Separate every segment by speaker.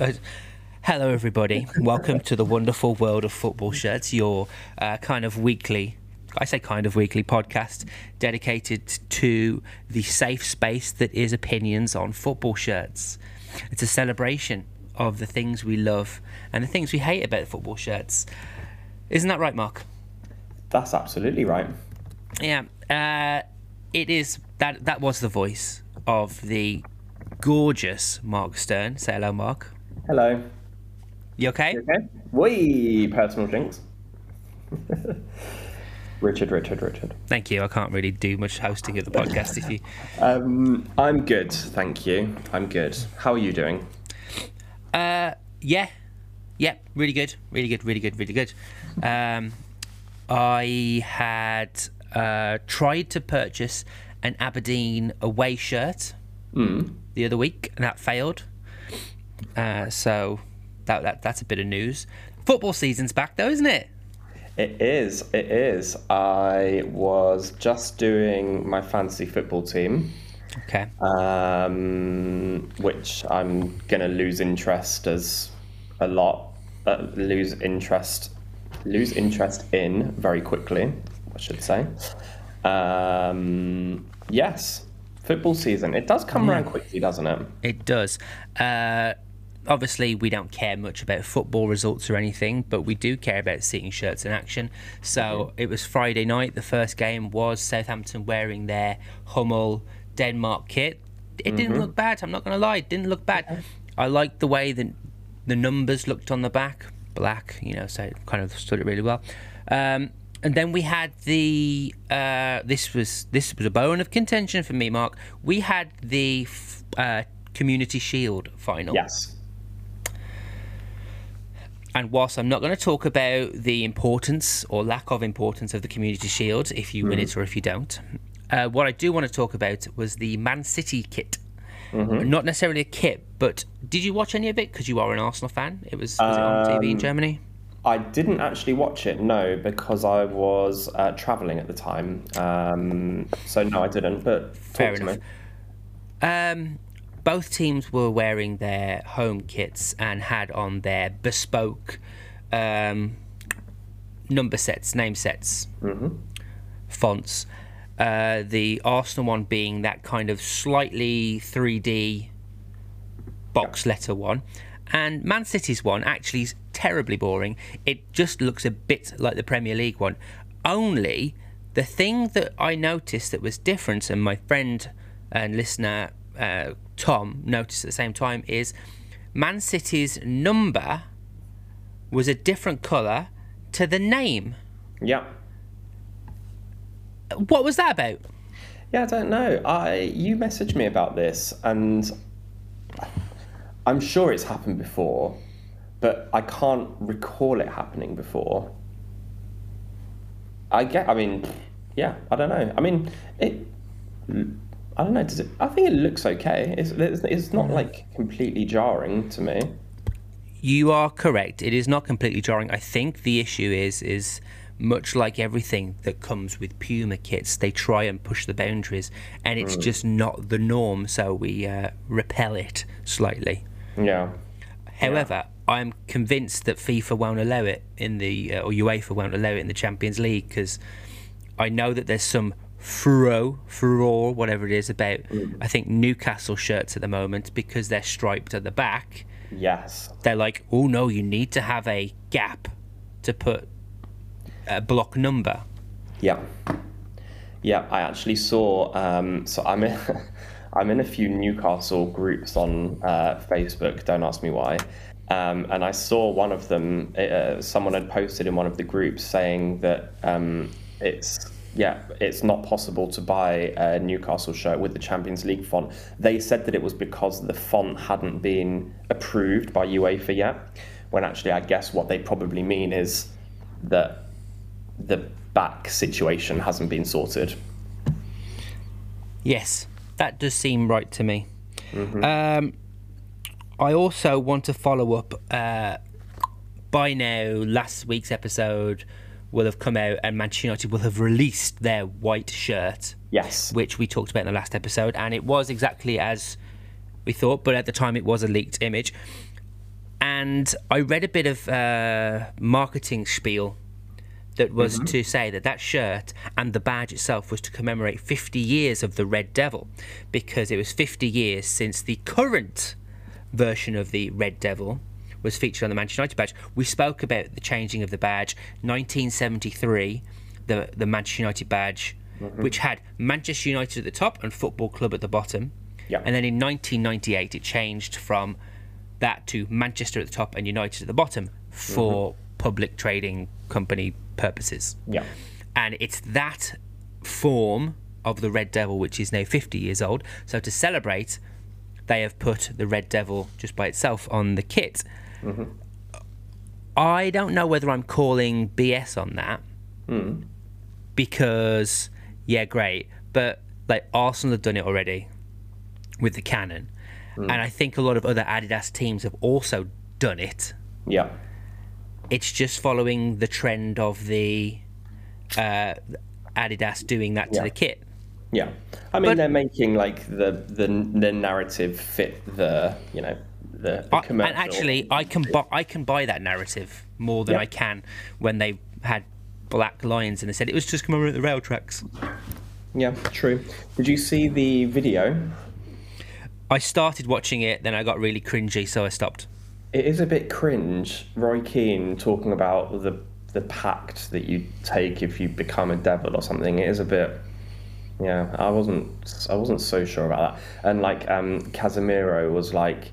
Speaker 1: uh, hello, everybody. Welcome to the wonderful world of football shirts. Your uh, kind of weekly, I say kind of weekly podcast dedicated to the safe space that is opinions on football shirts. It's a celebration of the things we love and the things we hate about football shirts. Isn't that right, Mark?
Speaker 2: That's absolutely right.
Speaker 1: Yeah, uh, it is. That that was the voice of the gorgeous Mark Stern. Say hello, Mark.
Speaker 2: Hello.
Speaker 1: You okay?
Speaker 2: You okay? We personal jinx. Richard, Richard, Richard.
Speaker 1: Thank you. I can't really do much hosting of the podcast if you.
Speaker 2: Um, I'm good, thank you. I'm good. How are you doing?
Speaker 1: Uh, yeah, yeah, really good, really good, really good, really good. Um, I had uh, tried to purchase an Aberdeen away shirt the other week, and that failed. Uh, so that, that that's a bit of news. Football season's back, though, isn't it?
Speaker 2: It is. It is. I was just doing my fantasy football team,
Speaker 1: Okay.
Speaker 2: um, which I'm gonna lose interest as a lot. Uh, lose interest. Lose interest in very quickly. I should say. Um, yes. Football season. It does come around quickly, doesn't it?
Speaker 1: It does. Uh, obviously, we don't care much about football results or anything, but we do care about seeing shirts in action. So it was Friday night. The first game was Southampton wearing their Hummel Denmark kit. It didn't look bad. I'm not going to lie. It didn't look bad. I liked the way that the numbers looked on the back, black. You know, so it kind of stood it really well. Um, and then we had the uh, this was this was a bone of contention for me, Mark. We had the f- uh, Community Shield final.
Speaker 2: Yes.
Speaker 1: And whilst I'm not going to talk about the importance or lack of importance of the Community Shield, if you win it or if you don't, uh, what I do want to talk about was the Man City kit. Not necessarily a kit, but did you watch any of it? Because you are an Arsenal fan. It was, was it on TV in Germany.
Speaker 2: I didn't actually watch it, no, because I was uh, traveling at the time. Um, so no, I didn't. But talk
Speaker 1: Fair
Speaker 2: to
Speaker 1: enough.
Speaker 2: me.
Speaker 1: Um, both teams were wearing their home kits and had on their bespoke um, number sets, name sets, fonts. Uh, the Arsenal one being that kind of slightly 3D box letter one, and Man City's one actually is terribly boring. It just looks a bit like the Premier League one. Only the thing that I noticed that was different, and my friend and listener uh, Tom noticed at the same time, is Man City's number was a different colour to the name.
Speaker 2: Yeah.
Speaker 1: What was that about?
Speaker 2: Yeah, I don't know. I you messaged me about this, and I'm sure it's happened before, but I can't recall it happening before. I get. I mean, yeah. I don't know. I mean, it. I don't know. Does it? I think it looks okay. It's it's, it's not like completely jarring to me.
Speaker 1: You are correct. It is not completely jarring. I think the issue is is much like everything that comes with Puma kits, they try and push the boundaries, and it's just not the norm. So we uh, repel it slightly.
Speaker 2: Yeah.
Speaker 1: However, I'm convinced that FIFA won't allow it in the uh, or UEFA won't allow it in the Champions League because I know that there's some furore, furore, whatever it is about. I think Newcastle shirts at the moment because they're striped at the back.
Speaker 2: Yes.
Speaker 1: They're like, oh no, you need to have a gap to put a block number.
Speaker 2: Yeah, yeah. I actually saw. Um, so I'm in, I'm in a few Newcastle groups on uh, Facebook. Don't ask me why. Um, and I saw one of them. Uh, someone had posted in one of the groups saying that um, it's yeah, it's not possible to buy a Newcastle shirt with the Champions League font. They said that it was because the font hadn't been approved by UEFA yet. When actually, I guess what they probably mean is that the back situation hasn't been sorted.
Speaker 1: Yes, that does seem right to me. Um, I also want to follow up. Uh, by now, last week's episode will have come out, and Manchester United will have released their white shirt,
Speaker 2: Yes.
Speaker 1: which we talked about in the last episode, and it was exactly as we thought, but at the time it was a leaked image. And I read a bit of uh, marketing spiel that was mm-hmm. to say that that shirt and the badge itself was to commemorate 50 years of the Red Devil because it was 50 years since the current version of the Red Devil was featured on the Manchester United badge. We spoke about the changing of the badge, 1973, the the Manchester United badge, mm-hmm. which had Manchester United at the top and Football Club at the bottom.
Speaker 2: Yeah.
Speaker 1: And then in 1998, it changed from that to Manchester at the top and United at the bottom for mm-hmm. public trading company purposes.
Speaker 2: Yeah.
Speaker 1: And it's that form of the Red Devil which is now 50 years old. So to celebrate, they have put the Red Devil just by itself on the kit. Mm-hmm. I don't know whether I'm calling BS on that
Speaker 2: mm.
Speaker 1: because, yeah, great, but like Arsenal have done it already with the cannon, mm. and I think a lot of other Adidas teams have also done it.
Speaker 2: Yeah,
Speaker 1: it's just following the trend of the uh, Adidas doing that to yeah. the kit.
Speaker 2: Yeah, I mean but, they're making like the, the the narrative fit the you know the, the commercial.
Speaker 1: and actually, I can buy I can buy that narrative more than I can when they had black lions and they said it was just commemorating the rail tracks.
Speaker 2: Yeah, true. Did you see the video?
Speaker 1: I started watching it, then I got really cringy, so I stopped.
Speaker 2: It is a bit cringe. Roy Keane talking about the the pact that you take if you become a devil or something. It is a bit yeah, I wasn't I wasn't so sure about that. And like um, Casemiro was like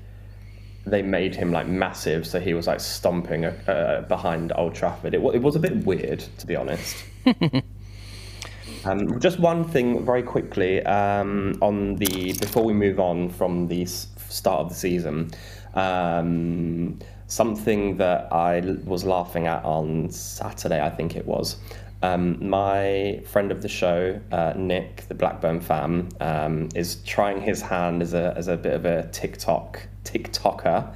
Speaker 2: they made him like massive, so he was like stomping uh, behind Old Trafford. It, it was a bit weird, to be honest. um, just one thing, very quickly, um, on the before we move on from the start of the season, um, something that I was laughing at on Saturday, I think it was. Um, my friend of the show, uh, Nick, the Blackburn fan, um, is trying his hand as a, as a bit of a TikTok TikToker,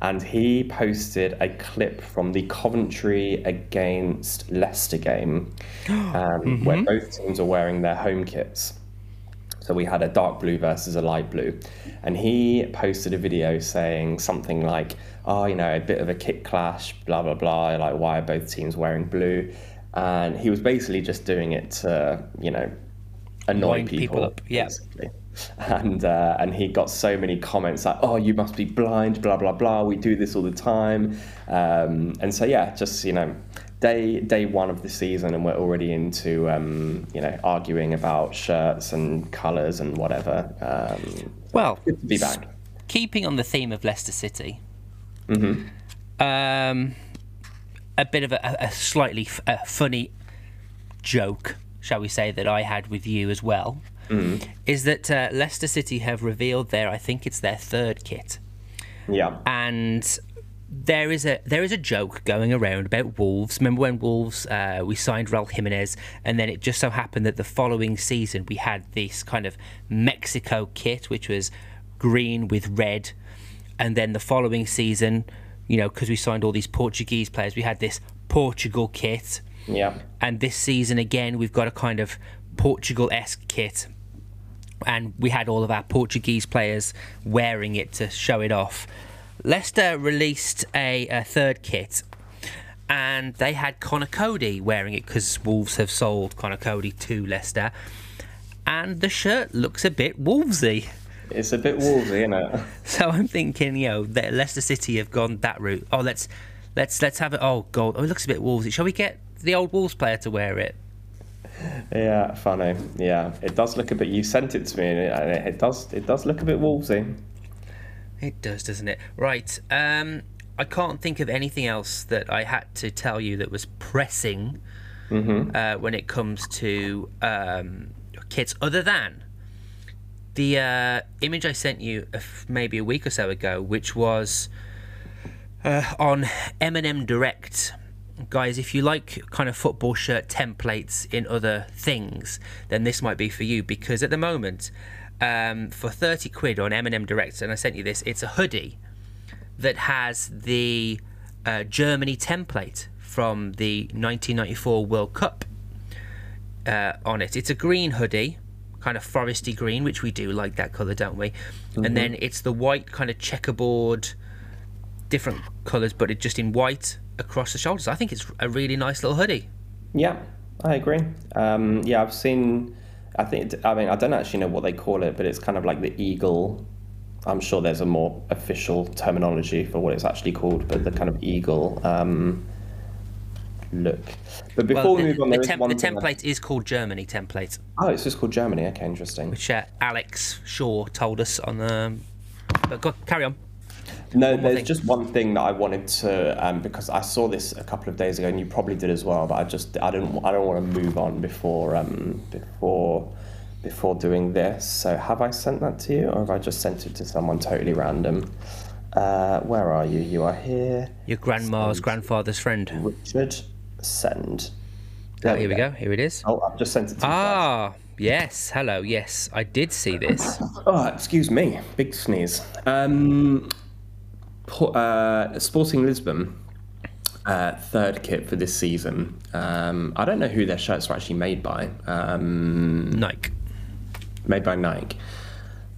Speaker 2: and he posted a clip from the Coventry against Leicester game, um, mm-hmm. where both teams are wearing their home kits. So we had a dark blue versus a light blue, and he posted a video saying something like, "Oh, you know, a bit of a kit clash, blah blah blah. Like, why are both teams wearing blue?" And he was basically just doing it to you know annoy people,
Speaker 1: people, up. Yeah.
Speaker 2: Basically. And uh, and he got so many comments like, "Oh, you must be blind," blah blah blah. We do this all the time, um, and so yeah, just you know, day day one of the season, and we're already into um, you know arguing about shirts and colours and whatever. Um,
Speaker 1: well,
Speaker 2: good to be back.
Speaker 1: Keeping on the theme of Leicester City.
Speaker 2: Mm-hmm.
Speaker 1: Um, a bit of a, a slightly f- a funny joke, shall we say, that I had with you as well,
Speaker 2: mm.
Speaker 1: is that uh, Leicester City have revealed their, I think it's their third kit.
Speaker 2: Yeah.
Speaker 1: And there is a there is a joke going around about Wolves. Remember when Wolves uh, we signed Raul Jimenez, and then it just so happened that the following season we had this kind of Mexico kit, which was green with red, and then the following season you know, because we signed all these Portuguese players, we had this Portugal kit.
Speaker 2: Yeah.
Speaker 1: And this season again, we've got a kind of Portugal esque kit. And we had all of our Portuguese players wearing it to show it off. Leicester released a, a third kit and they had Conor Coady wearing it because Wolves have sold Conor Coady to Leicester. And the shirt looks a bit Wolvesy.
Speaker 2: It's a bit Wolvesy, isn't it?
Speaker 1: So I'm thinking, you know, that Leicester City have gone that route. Oh, let's let's let's have it. Oh, gold. Oh, it looks a bit Wolvesy. Shall we get the old Wolves player to wear it?
Speaker 2: Yeah, funny. Yeah, it does look a bit. You sent it to me, and it, it does. It does look a bit Wolvesy.
Speaker 1: It does, doesn't it? Right. Um, I can't think of anything else that I had to tell you that was pressing
Speaker 2: mm-hmm.
Speaker 1: uh, when it comes to um, kits, other than the uh, image I sent you maybe a week or so ago, which was uh, on M&M Direct. Guys, if you like kind of football shirt templates in other things, then this might be for you because at the moment, um, for 30 quid on M&M Direct, and I sent you this, it's a hoodie that has the uh, Germany template from the 1994 World Cup uh, on it. It's a green hoodie kind of foresty green, which we do like that colour, don't we? Mm-hmm. And then it's the white kind of checkerboard, different colours, but it just in white across the shoulders. I think it's a really nice little hoodie.
Speaker 2: Yeah, I agree. Um, yeah, I've seen. I think. I mean, I don't actually know what they call it, but it's kind of like the eagle. I'm sure there's a more official terminology for what it's actually called, but the kind of eagle. Um, look. But before well,
Speaker 1: the,
Speaker 2: we move on,
Speaker 1: the, the template is called Germany template.
Speaker 2: Oh, it's just called Germany. Okay, interesting.
Speaker 1: Which uh, Alex Shaw told us on the. But go, carry on.
Speaker 2: No, there's just one thing that I wanted to um, because I saw this a couple of days ago, and you probably did as well. But I just I don't I don't want to move on before um, before before doing this. So have I sent that to you, or have I just sent it to someone totally random? Uh, where are you? You are here.
Speaker 1: Your grandma's grandfather's friend.
Speaker 2: Richard, send.
Speaker 1: There oh, here we go. go. Here it is.
Speaker 2: Oh, I've just sent it to
Speaker 1: Ah, yes. Hello. Yes, I did see this.
Speaker 2: oh, excuse me. Big sneeze. Um, uh, Sporting Lisbon. Uh, third kit for this season. Um, I don't know who their shirts are actually made by. Um,
Speaker 1: Nike.
Speaker 2: Made by Nike.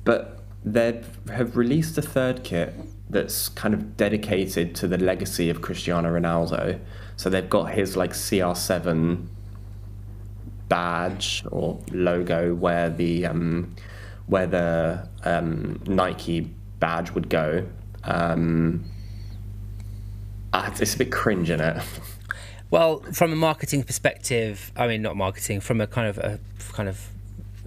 Speaker 2: But they have released a third kit that's kind of dedicated to the legacy of Cristiano Ronaldo. So they've got his like CR7 badge or logo where the um, where the um, Nike badge would go. Um, ah, it's a bit cringe in it.
Speaker 1: Well, from a marketing perspective, I mean, not marketing, from a kind of a kind of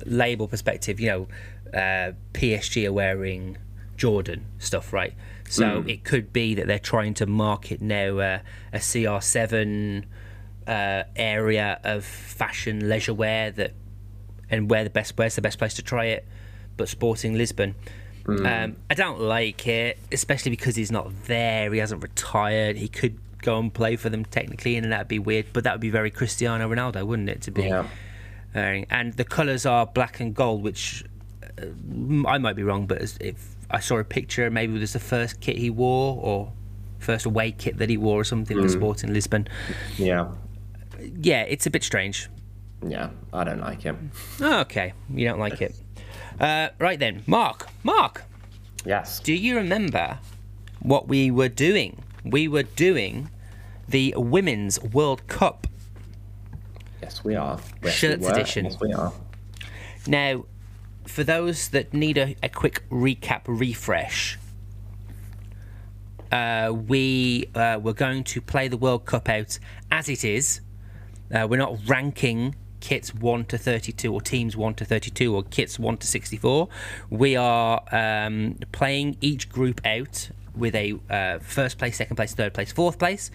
Speaker 1: label perspective, you know, uh, PSG are wearing Jordan stuff, right? So mm. it could be that they're trying to market now uh, a CR7 uh, area of fashion leisure wear that, and where the best where's the best place to try it, but Sporting Lisbon. Mm. Um, I don't like it, especially because he's not there. He hasn't retired. He could go and play for them technically, and that'd be weird. But that would be very Cristiano Ronaldo, wouldn't it? To be, yeah. Uh, and the colours are black and gold, which uh, I might be wrong, but if I saw a picture, maybe it was the first kit he wore or first away kit that he wore or something mm. for Sporting in Lisbon.
Speaker 2: Yeah.
Speaker 1: Yeah, it's a bit strange.
Speaker 2: Yeah, I don't like it.
Speaker 1: Oh, okay, you don't like it. Uh, right then, Mark. Mark.
Speaker 2: Yes.
Speaker 1: Do you remember what we were doing? We were doing the Women's World Cup.
Speaker 2: Yes, we are.
Speaker 1: Yes, Shirts we edition.
Speaker 2: Yes, we are.
Speaker 1: Now, for those that need a, a quick recap refresh, uh, we uh, we're going to play the World Cup out as it is. Uh, we're not ranking kits 1 to 32 or teams 1 to 32 or kits 1 to 64. We are um, playing each group out with a uh, first place, second place, third place, fourth place,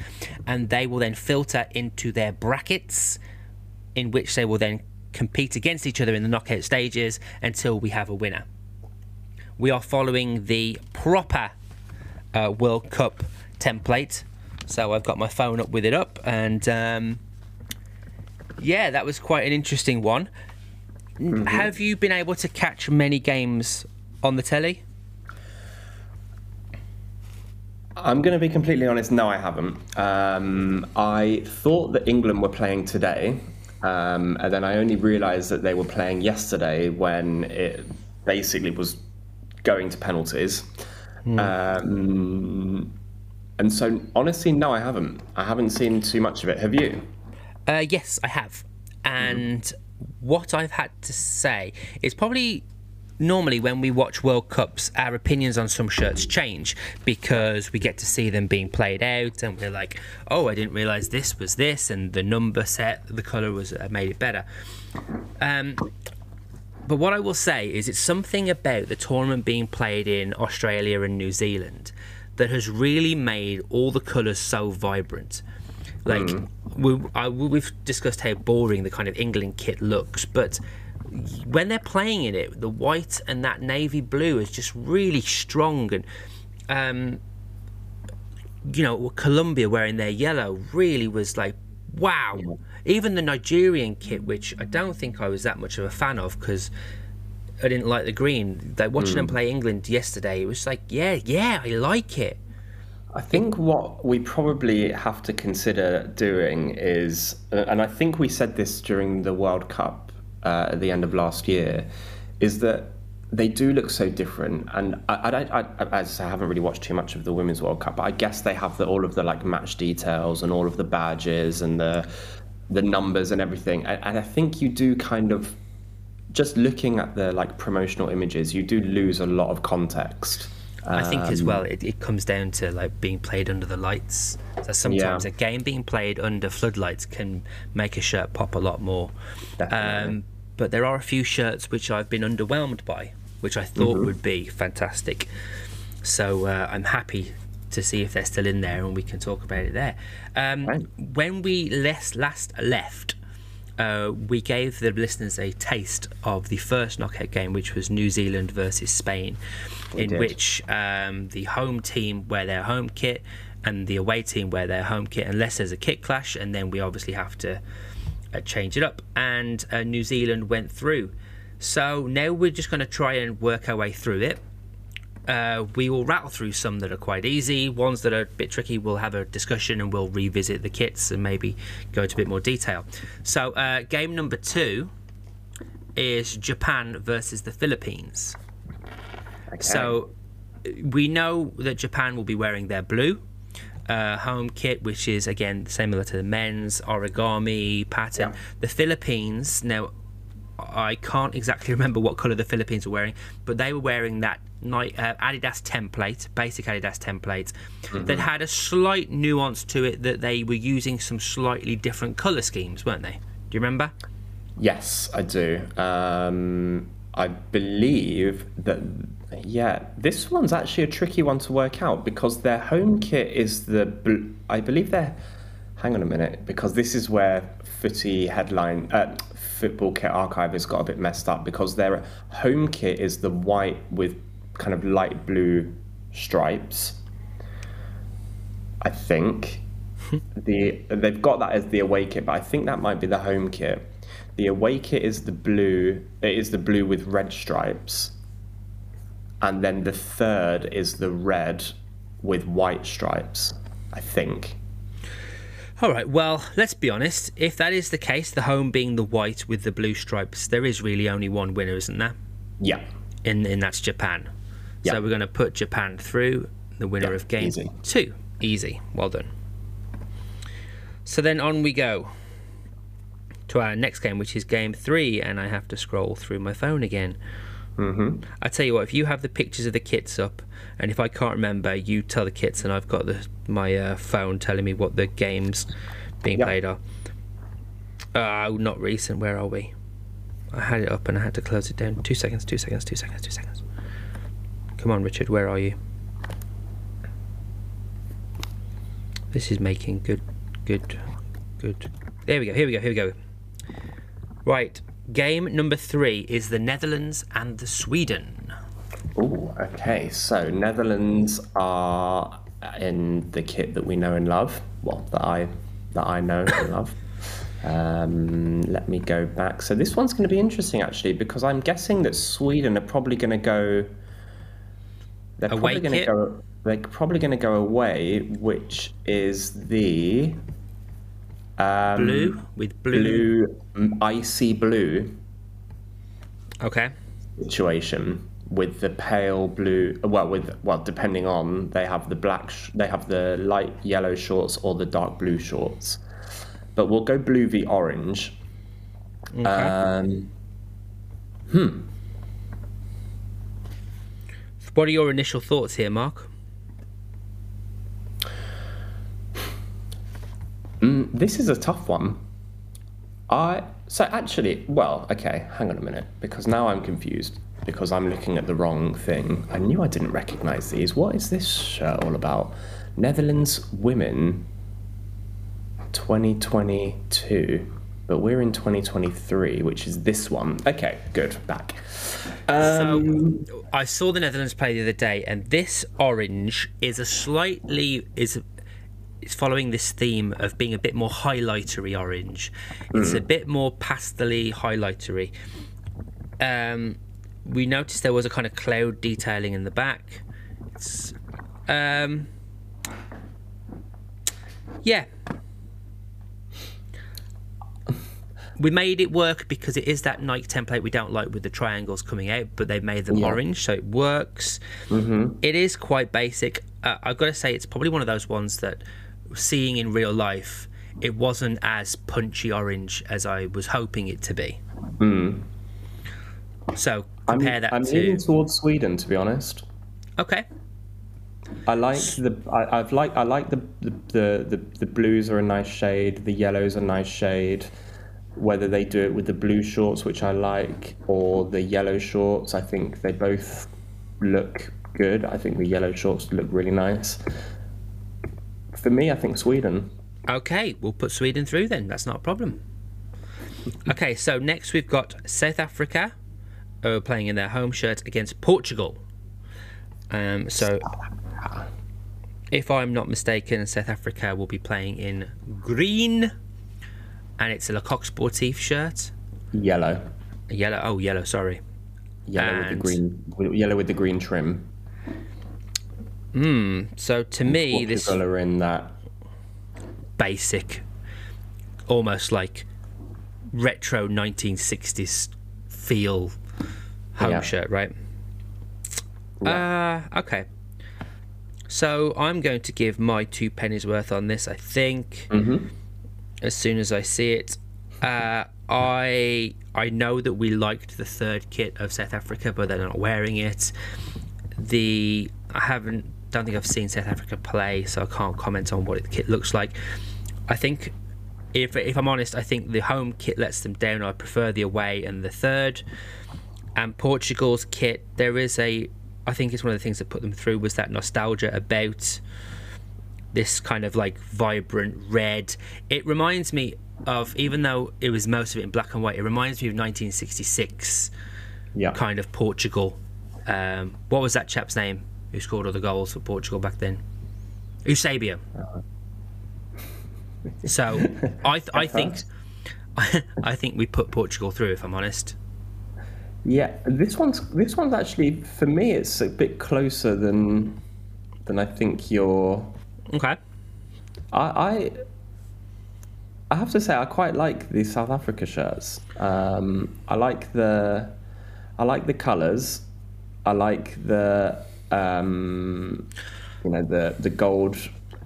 Speaker 1: and they will then filter into their brackets, in which they will then compete against each other in the knockout stages until we have a winner. We are following the proper uh, World Cup template. So I've got my phone up with it up, and um, yeah, that was quite an interesting one. Mm-hmm. Have you been able to catch many games on the telly?
Speaker 2: I'm going to be completely honest. No, I haven't. Um, I thought that England were playing today, um, and then I only realised that they were playing yesterday when it basically was going to penalties. Mm. Um, and so, honestly, no, I haven't. I haven't seen too much of it. Have you?
Speaker 1: Uh, yes, I have. And mm. what I've had to say is probably normally when we watch World Cups, our opinions on some shirts change because we get to see them being played out, and we're like, "Oh, I didn't realize this was this," and the number set, the color was uh, made it better. Um, but what I will say is, it's something about the tournament being played in Australia and New Zealand that has really made all the colors so vibrant. Like mm. we, I, we've discussed how boring the kind of England kit looks, but when they're playing in it, the white and that navy blue is just really strong. And, um, you know, Colombia wearing their yellow really was like, wow. Even the Nigerian kit, which I don't think I was that much of a fan of because I didn't like the green. Like watching mm. them play England yesterday, it was like, yeah, yeah, I like it.
Speaker 2: I think what we probably have to consider doing is, and I think we said this during the World Cup uh, at the end of last year is that they do look so different. And I, I, I, as I haven't really watched too much of the Women's World Cup, but I guess they have the, all of the like match details and all of the badges and the the numbers and everything. And, and I think you do kind of just looking at the like promotional images, you do lose a lot of context.
Speaker 1: I think as well, it, it comes down to like being played under the lights. So sometimes
Speaker 2: Yeah.
Speaker 1: a game being played under floodlights can make a shirt pop a lot more. Um, but there are a few shirts which I've been underwhelmed by, which I thought would be fantastic. So uh, I'm happy to see if they're still in there and we can talk about it there. Um,
Speaker 2: Right.
Speaker 1: When we last, last left, uh, we gave the listeners a taste of the first knockout game, which was New Zealand versus Spain, in
Speaker 2: did.
Speaker 1: which um, the home team wear their home kit and the away team wear their home kit, unless there's a kit clash, and then we obviously have to uh, change it up. And uh, New Zealand went through. So now we're just going to try and work our way through it. Uh, we will rattle through some that are quite easy. Ones that are a bit tricky, we'll have a discussion and we'll revisit the kits and maybe go into a bit more detail. So, uh, game number two is Japan versus the Philippines.
Speaker 2: Okay.
Speaker 1: So, we know that Japan will be wearing their blue uh, home kit, which is again similar to the men's origami pattern.
Speaker 2: Yeah.
Speaker 1: The Philippines now. I can't exactly remember what colour the Philippines were wearing, but they were wearing that Ni- uh, Adidas template, basic Adidas template, that had a slight nuance to it that they were using some slightly different colour schemes, weren't they? Do you remember?
Speaker 2: Yes, I do. Um, I believe that, yeah, this one's actually a tricky one to work out because their home kit is the, bl- I believe they're, hang on a minute, because this is where footy headline, uh, football kit archive has got a bit messed up because their home kit is the white with kind of light blue stripes. I think the they've got that as the away kit, but I think that might be the home kit. The away kit is the blue. It is the blue with red stripes, and then the third is the red with white stripes. I think.
Speaker 1: All right, well, let's be honest. If that is the case, the home being the white with the blue stripes, there is really only one winner, isn't there?
Speaker 2: Yeah.
Speaker 1: And, and that's Japan.
Speaker 2: Yeah.
Speaker 1: So we're going to put Japan through, the winner
Speaker 2: Yeah,
Speaker 1: of game
Speaker 2: easy.
Speaker 1: two. Easy. Well done. So then on we go to our next game, which is game three, and I have to scroll through my phone again.
Speaker 2: Mm-hmm.
Speaker 1: I tell you what, if you have the pictures of the kits up, and if I can't remember, you tell the kits, and I've got the my uh, phone telling me what the games being
Speaker 2: Yep.
Speaker 1: played are. Oh, not recent. Where are we? I had it up and I had to close it down. Two seconds. Two seconds. Two seconds. Two seconds. Come on, Richard. Where are you? This is making good, good, good. There we go. Here we go. Here we go. Right. Game number three is the Netherlands and the Sweden.
Speaker 2: Oh, okay. So Netherlands are in the kit that we know and love. Well, that I that I know and love. Um, let me go back. So this one's going to be interesting actually because I'm guessing that Sweden are probably going to go. They're
Speaker 1: Away
Speaker 2: probably going to go. They're probably going to go away, which is the um,
Speaker 1: Blue with blue.
Speaker 2: blue, icy blue
Speaker 1: Okay.
Speaker 2: situation with the pale blue well with well depending on they have the black sh- they have the light yellow shorts or the dark blue shorts but we'll go blue v orange
Speaker 1: Okay.
Speaker 2: um
Speaker 1: what are your initial thoughts here, Mark?
Speaker 2: This is a tough one. I so actually well okay hang on a minute because now i'm confused because i'm looking at the wrong thing. I knew i didn't recognize these. What is this shirt all about? Netherlands women 2022 but we're in 2023 which is this one. Okay good back. Um,
Speaker 1: So I saw the Netherlands play the other day, and this orange is a slightly is it's following this theme of being a bit more highlightery orange. It's a bit more pastely highlightery. Um, we noticed there was a kind of cloud detailing in the back. It's, um, yeah, we made it work because it is that Nike template we don't like with the triangles coming out, but they've made them
Speaker 2: Yeah.
Speaker 1: orange, so it works.
Speaker 2: Mm-hmm.
Speaker 1: It is quite basic. Uh, I've got to say, it's probably one of those ones that seeing in real life, it wasn't as punchy orange as I was hoping it to be. Hmm. So
Speaker 2: I'm,
Speaker 1: compare that
Speaker 2: I'm
Speaker 1: to
Speaker 2: leaning towards Sweden, to be honest.
Speaker 1: okay.
Speaker 2: I like the I, I've like I like the the, the the the blues are a nice shade, the yellows are a nice shade. Whether they do it with the blue shorts, which I like, or the yellow shorts, I think they both look good. I think the yellow shorts look really nice. For me, I think Sweden.
Speaker 1: Okay, we'll put Sweden through then. That's not a problem. Okay, so next we've got South Africa are playing in their home shirt against Portugal. Um, so, if I'm not mistaken, South Africa will be playing in green, and it's a Le Coq Sportif shirt.
Speaker 2: Yellow,
Speaker 1: Yellow. Oh, yellow. Sorry.
Speaker 2: yellow with the green, yellow with the green trim.
Speaker 1: So to me, this
Speaker 2: are in that.
Speaker 1: basic, almost like retro 1960s feel home
Speaker 2: Yeah.
Speaker 1: shirt, right? Uh, okay. So I'm going to give my two pennies worth on this. I think as soon as I see it, uh, I I know that we liked the third kit of South Africa, but they're not wearing it. The I haven't don't think I've seen South Africa play, so I can't comment on what the kit looks like. I think if if I'm honest, I think the home kit lets them down. I prefer the away and the third. And Portugal's kit, there is a I think it's one of the things that put them through was that nostalgia about this kind of like vibrant red. It reminds me of even though it was most of it in black and white, it reminds me of 1966
Speaker 2: Yeah.
Speaker 1: kind of Portugal. Um, what was that chap's name who scored all the goals for Portugal back then? Eusebio. So I th- I think I think we put Portugal through if I'm honest.
Speaker 2: Yeah, this one's this one's actually for me it's a bit closer than than I think you're.
Speaker 1: Okay.
Speaker 2: I I, I have to say I quite like the South Africa shirts. Um, I like the I like the colours. I like the um, you know the the gold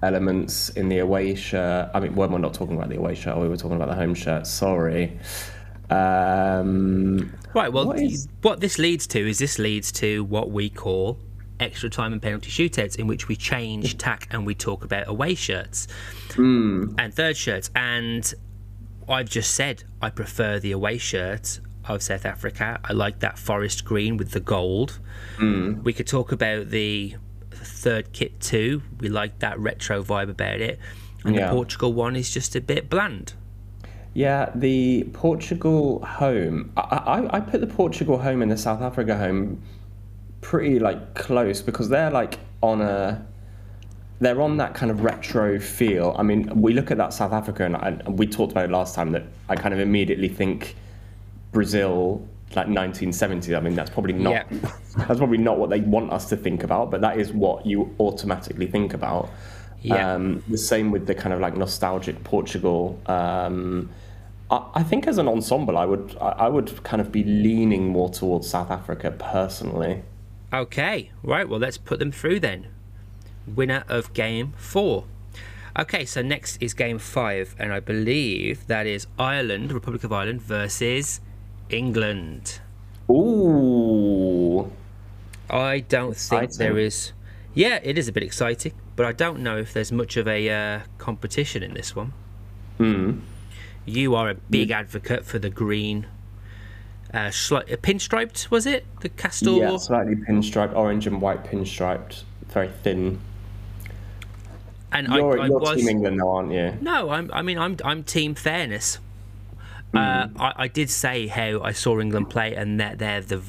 Speaker 2: elements in the away shirt. I mean, well, we're not talking about the away shirt. We were talking about the home shirt. Sorry. Um,
Speaker 1: Right. Well,
Speaker 2: What
Speaker 1: what,
Speaker 2: is-
Speaker 1: this leads to is this leads to what we call extra time and penalty shootouts, in which we change tack and we talk about away shirts and third shirts. And I've just said I prefer the away shirt of South Africa. I like that forest green with the gold. Hmm. We could talk about the third kit too. We like that retro vibe about it. And
Speaker 2: Yeah.
Speaker 1: the Portugal one is just a bit bland.
Speaker 2: Yeah, the Portugal home. I, I, I put the Portugal home and the South Africa home pretty like close because they're like on a. They're on that kind of retro feel. I mean, we look at that South Africa, and, I, and we talked about it last time that I kind of immediately think Brazil, like 1970s. I mean, that's probably not.
Speaker 1: Yeah.
Speaker 2: That's probably not what they want us to think about, but that is what you automatically think about.
Speaker 1: Yeah.
Speaker 2: Um, the same with the kind of like nostalgic Portugal. Um, I, I think as an ensemble, I would I, I would kind of be leaning more towards South Africa personally.
Speaker 1: Okay, right, well, let's put them through then. Winner of game four. Okay, so next is game five, and I believe that is Ireland, Republic of Ireland, versus England.
Speaker 2: Ooh,
Speaker 1: I don't think
Speaker 2: Exciting.
Speaker 1: there is. Yeah, it is a bit exciting, but I don't know if there's much of a uh, competition in this one.
Speaker 2: Hmm.
Speaker 1: You are a big advocate for the green. Uh, sli- uh, pinstriped, was it? The Castore?
Speaker 2: yeah, slightly pinstriped, orange and white pinstriped, very thin.
Speaker 1: and
Speaker 2: You're,
Speaker 1: I, I
Speaker 2: you're
Speaker 1: was.
Speaker 2: Team England, though, aren't you?
Speaker 1: No, I'm, I mean, I'm, I'm team fairness. Uh, I, I did say how I saw England play, and that they're the.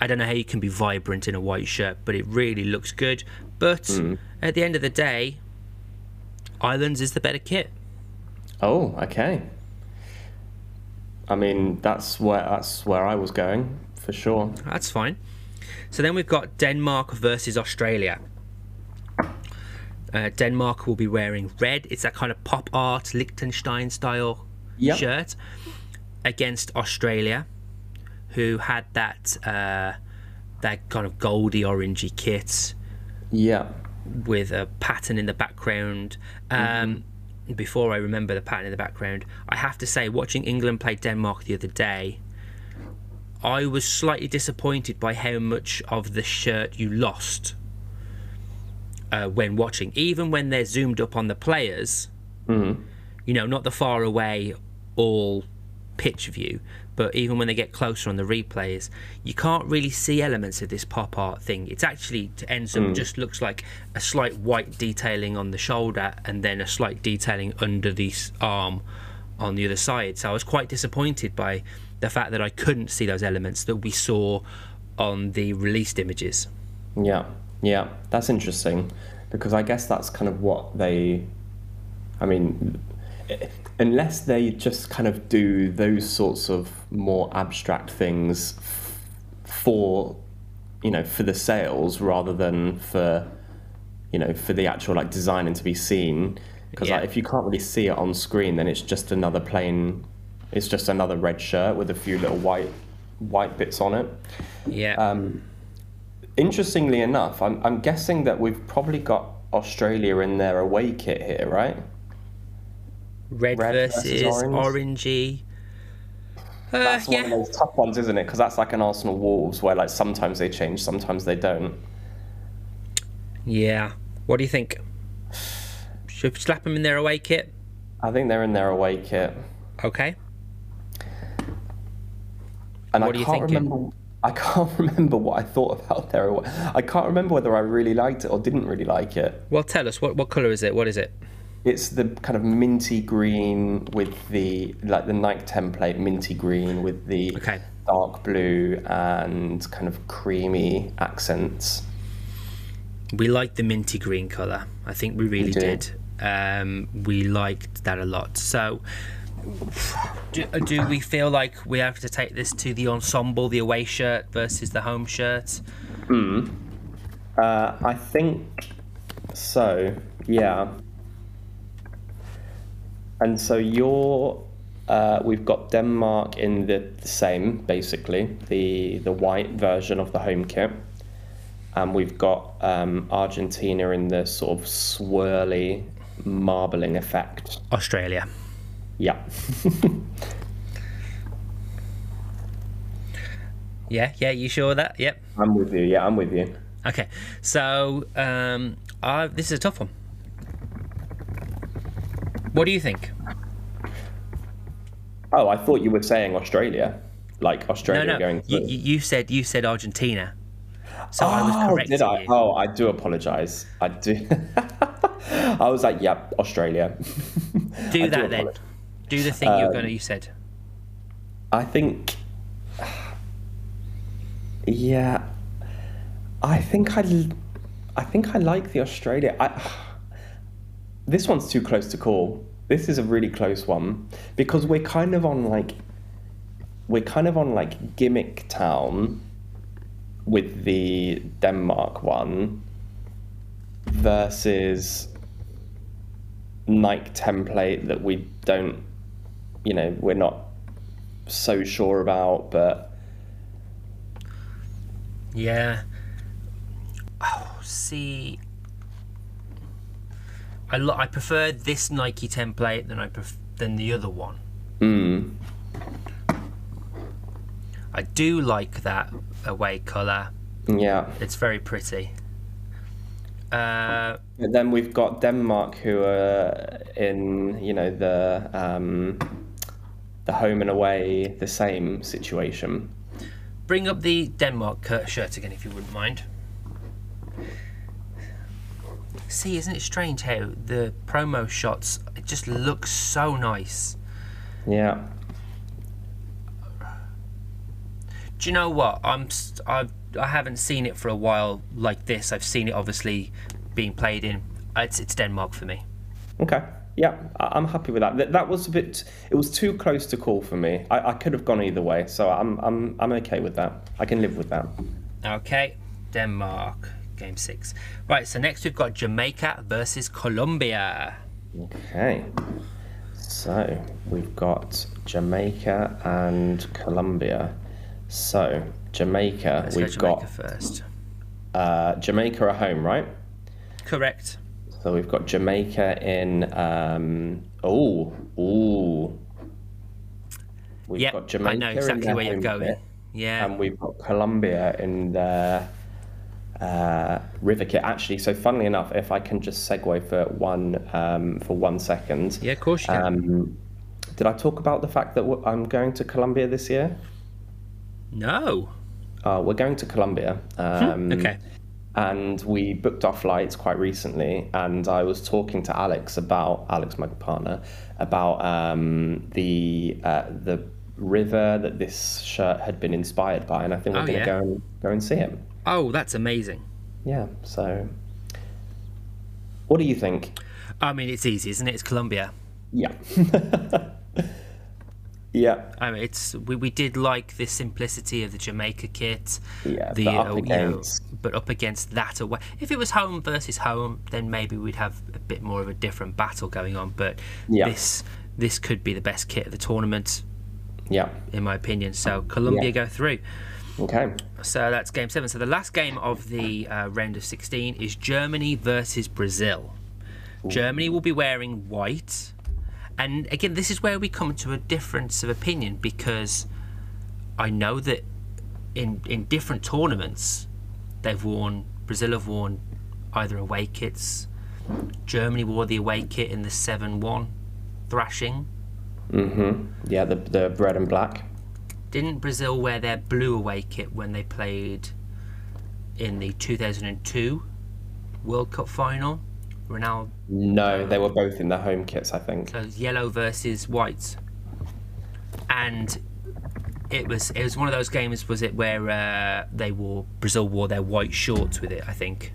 Speaker 1: I don't know how you can be vibrant in a white shirt, but it really looks good. But at the end of the day, Ireland's is the better kit.
Speaker 2: Oh, okay. I mean, that's where that's where I was going for sure.
Speaker 1: That's fine. So then we've got Denmark versus Australia. Uh, Denmark will be wearing red. It's that kind of pop art Lichtenstein style
Speaker 2: Yep.
Speaker 1: shirt. against Australia, who had that uh, that kind of goldy orangey kit
Speaker 2: Yeah.
Speaker 1: with a pattern in the background. Um, Before I remember the pattern in the background, I have to say, watching England play Denmark the other day, I was slightly disappointed by how much of the shirt you lost uh, when watching. Even when they're zoomed up on the players, you know, not the far away, all pitch view, but even when they get closer on the replays, you can't really see elements of this pop art thing. It's actually it ends up hmm. just looks like a slight white detailing on the shoulder and then a slight detailing under the arm on the other side. So I was quite disappointed by the fact that I couldn't see those elements that we saw on the released images.
Speaker 2: Yeah, yeah, that's interesting because I guess that's kind of what they. I mean, unless they just kind of do those sorts of more abstract things f- for, you know, for the sales rather than for, you know, for the actual like designing to be seen. Because
Speaker 1: Yeah.
Speaker 2: like, if you can't really see it on screen, then it's just another plain. It's just another red shirt with a few little white white bits on it.
Speaker 1: Yeah.
Speaker 2: um, Interestingly enough, I'm, I'm guessing that we've probably got Australia in their away kit here, right?
Speaker 1: Red,
Speaker 2: red
Speaker 1: versus,
Speaker 2: versus orange?
Speaker 1: orangey. Uh,
Speaker 2: That's one
Speaker 1: yeah.
Speaker 2: of those tough ones, isn't it? Because that's like an Arsenal Wolves where like sometimes they change, sometimes they don't.
Speaker 1: Yeah. What do you think? Should we slap them in their away kit?
Speaker 2: I think they're in their away kit,
Speaker 1: Okay.
Speaker 2: and
Speaker 1: What
Speaker 2: I can't remember. I can't remember what I thought about their away. I can't remember whether I really liked it or didn't really like it.
Speaker 1: Well, tell us what what color is it? What is it?
Speaker 2: It's the kind of minty green with the like the Nike template minty green with the
Speaker 1: Okay.
Speaker 2: dark blue and kind of creamy accents.
Speaker 1: We liked the minty green color. I think we really
Speaker 2: do.
Speaker 1: did. Um, we liked that a lot. So, do, do we feel like we have to take this to the ensemble, the away shirt versus the home shirt?
Speaker 2: Uh, I think so. Yeah. And so you're. Uh, we've got Denmark in the, the same, basically the the white version of the home kit, and we've got um, Argentina in the sort of swirly marbling effect.
Speaker 1: Australia.
Speaker 2: Yeah.
Speaker 1: Yeah, yeah. You sure of that? Yep.
Speaker 2: I'm with you. Yeah, I'm with you.
Speaker 1: Okay. So, um, I, this is a tough one. What do you think?
Speaker 2: Oh, I thought you were saying Australia, like Australia
Speaker 1: no.
Speaker 2: going.
Speaker 1: You,
Speaker 2: through.
Speaker 1: you you said you said Argentina. So I was
Speaker 2: Oh, did I?
Speaker 1: you.
Speaker 2: Oh, I do apologise. I do. I was like, yep, Australia.
Speaker 1: do
Speaker 2: I
Speaker 1: that then. Do the thing you're
Speaker 2: Um,
Speaker 1: gonna. You said.
Speaker 2: I think. Yeah, I think I. I think I like the Australia. I, this one's too close to call. This is a really close one because we're kind of on like. We're kind of on like gimmick town. With the Denmark one. Versus. Nike template that we don't. You know, we're not so sure about, but
Speaker 1: Yeah. Oh, see. I lo- I prefer this Nike template than I pref- than the other one.
Speaker 2: mm,
Speaker 1: I do like that away color.
Speaker 2: yeah.
Speaker 1: It's very pretty. Uh,
Speaker 2: But then we've got Denmark, who are in you know the um, the home and away the same situation.
Speaker 1: bring up the Denmark shirt again, if you wouldn't mind. See, isn't it strange how the promo shots it just looks so nice?
Speaker 2: Yeah,
Speaker 1: Do you know what? I'm I've I haven't seen it for a while like this. I've seen it obviously being played in. It's it's Denmark for me.
Speaker 2: okay, yeah. I'm happy with that. That, that was a bit. It was too close to call for me. I, I could have gone either way, so I'm I'm I'm okay with that. I can live with that.
Speaker 1: Okay, Denmark, game six. Right, so next we've got Jamaica versus Colombia.
Speaker 2: Okay. So we've got Jamaica and Colombia. So Jamaica,
Speaker 1: Let's
Speaker 2: we've
Speaker 1: go Jamaica
Speaker 2: got
Speaker 1: first.
Speaker 2: uh, Jamaica are home, right?
Speaker 1: Correct.
Speaker 2: So we've got Jamaica in. Um, oh, ooh. We've
Speaker 1: Yep,
Speaker 2: got Jamaica
Speaker 1: I know exactly where you're going.
Speaker 2: kit,
Speaker 1: Yeah.
Speaker 2: and we've got Colombia in their uh, river kit. Actually, so funnily enough, if I can just segue for one um, for one second.
Speaker 1: yeah, of course you can.
Speaker 2: Um, did I talk about the fact that I'm going to Colombia this year?
Speaker 1: no.
Speaker 2: Uh, we're going to Colombia. Um,
Speaker 1: Hmm, Okay.
Speaker 2: And we booked our flights quite recently, and I was talking to Alex about Alex, my partner, about um, the uh, the river that this shirt had been inspired by, and I think we're
Speaker 1: Oh,
Speaker 2: going to
Speaker 1: yeah.
Speaker 2: go and go and see him.
Speaker 1: Oh, that's amazing.
Speaker 2: Yeah. So, what do you think?
Speaker 1: I mean, it's easy, isn't it? It's Colombia.
Speaker 2: Yeah. yeah.
Speaker 1: I mean, it's we, we did like the simplicity of the Jamaica kit.
Speaker 2: Yeah,
Speaker 1: The
Speaker 2: but up
Speaker 1: uh, you know,
Speaker 2: against-
Speaker 1: but up against that away. If it was home versus home, then maybe we'd have a bit more of a different battle going on. But
Speaker 2: Yeah.
Speaker 1: this this could be the best kit of the tournament,
Speaker 2: Yeah.
Speaker 1: in my opinion. So Colombia
Speaker 2: Yeah.
Speaker 1: go through.
Speaker 2: Okay.
Speaker 1: So that's game seven. So the last game of the uh, round of 16 is Germany versus Brazil. Germany will be wearing white. And again, this is where we come to a difference of opinion because I know that in in different tournaments, they've worn Brazil have worn either away kits. Germany wore the away kit in the seven-one thrashing.
Speaker 2: Mhm. Yeah. The the red and black.
Speaker 1: Didn't Brazil wear their blue away kit when they played in the 2002 World Cup final? Ronaldo,
Speaker 2: No, they were both in the home kits, I think.
Speaker 1: so yellow versus white, and it was it was one of those games. Was it where uh, they wore Brazil wore their white shorts with it? I think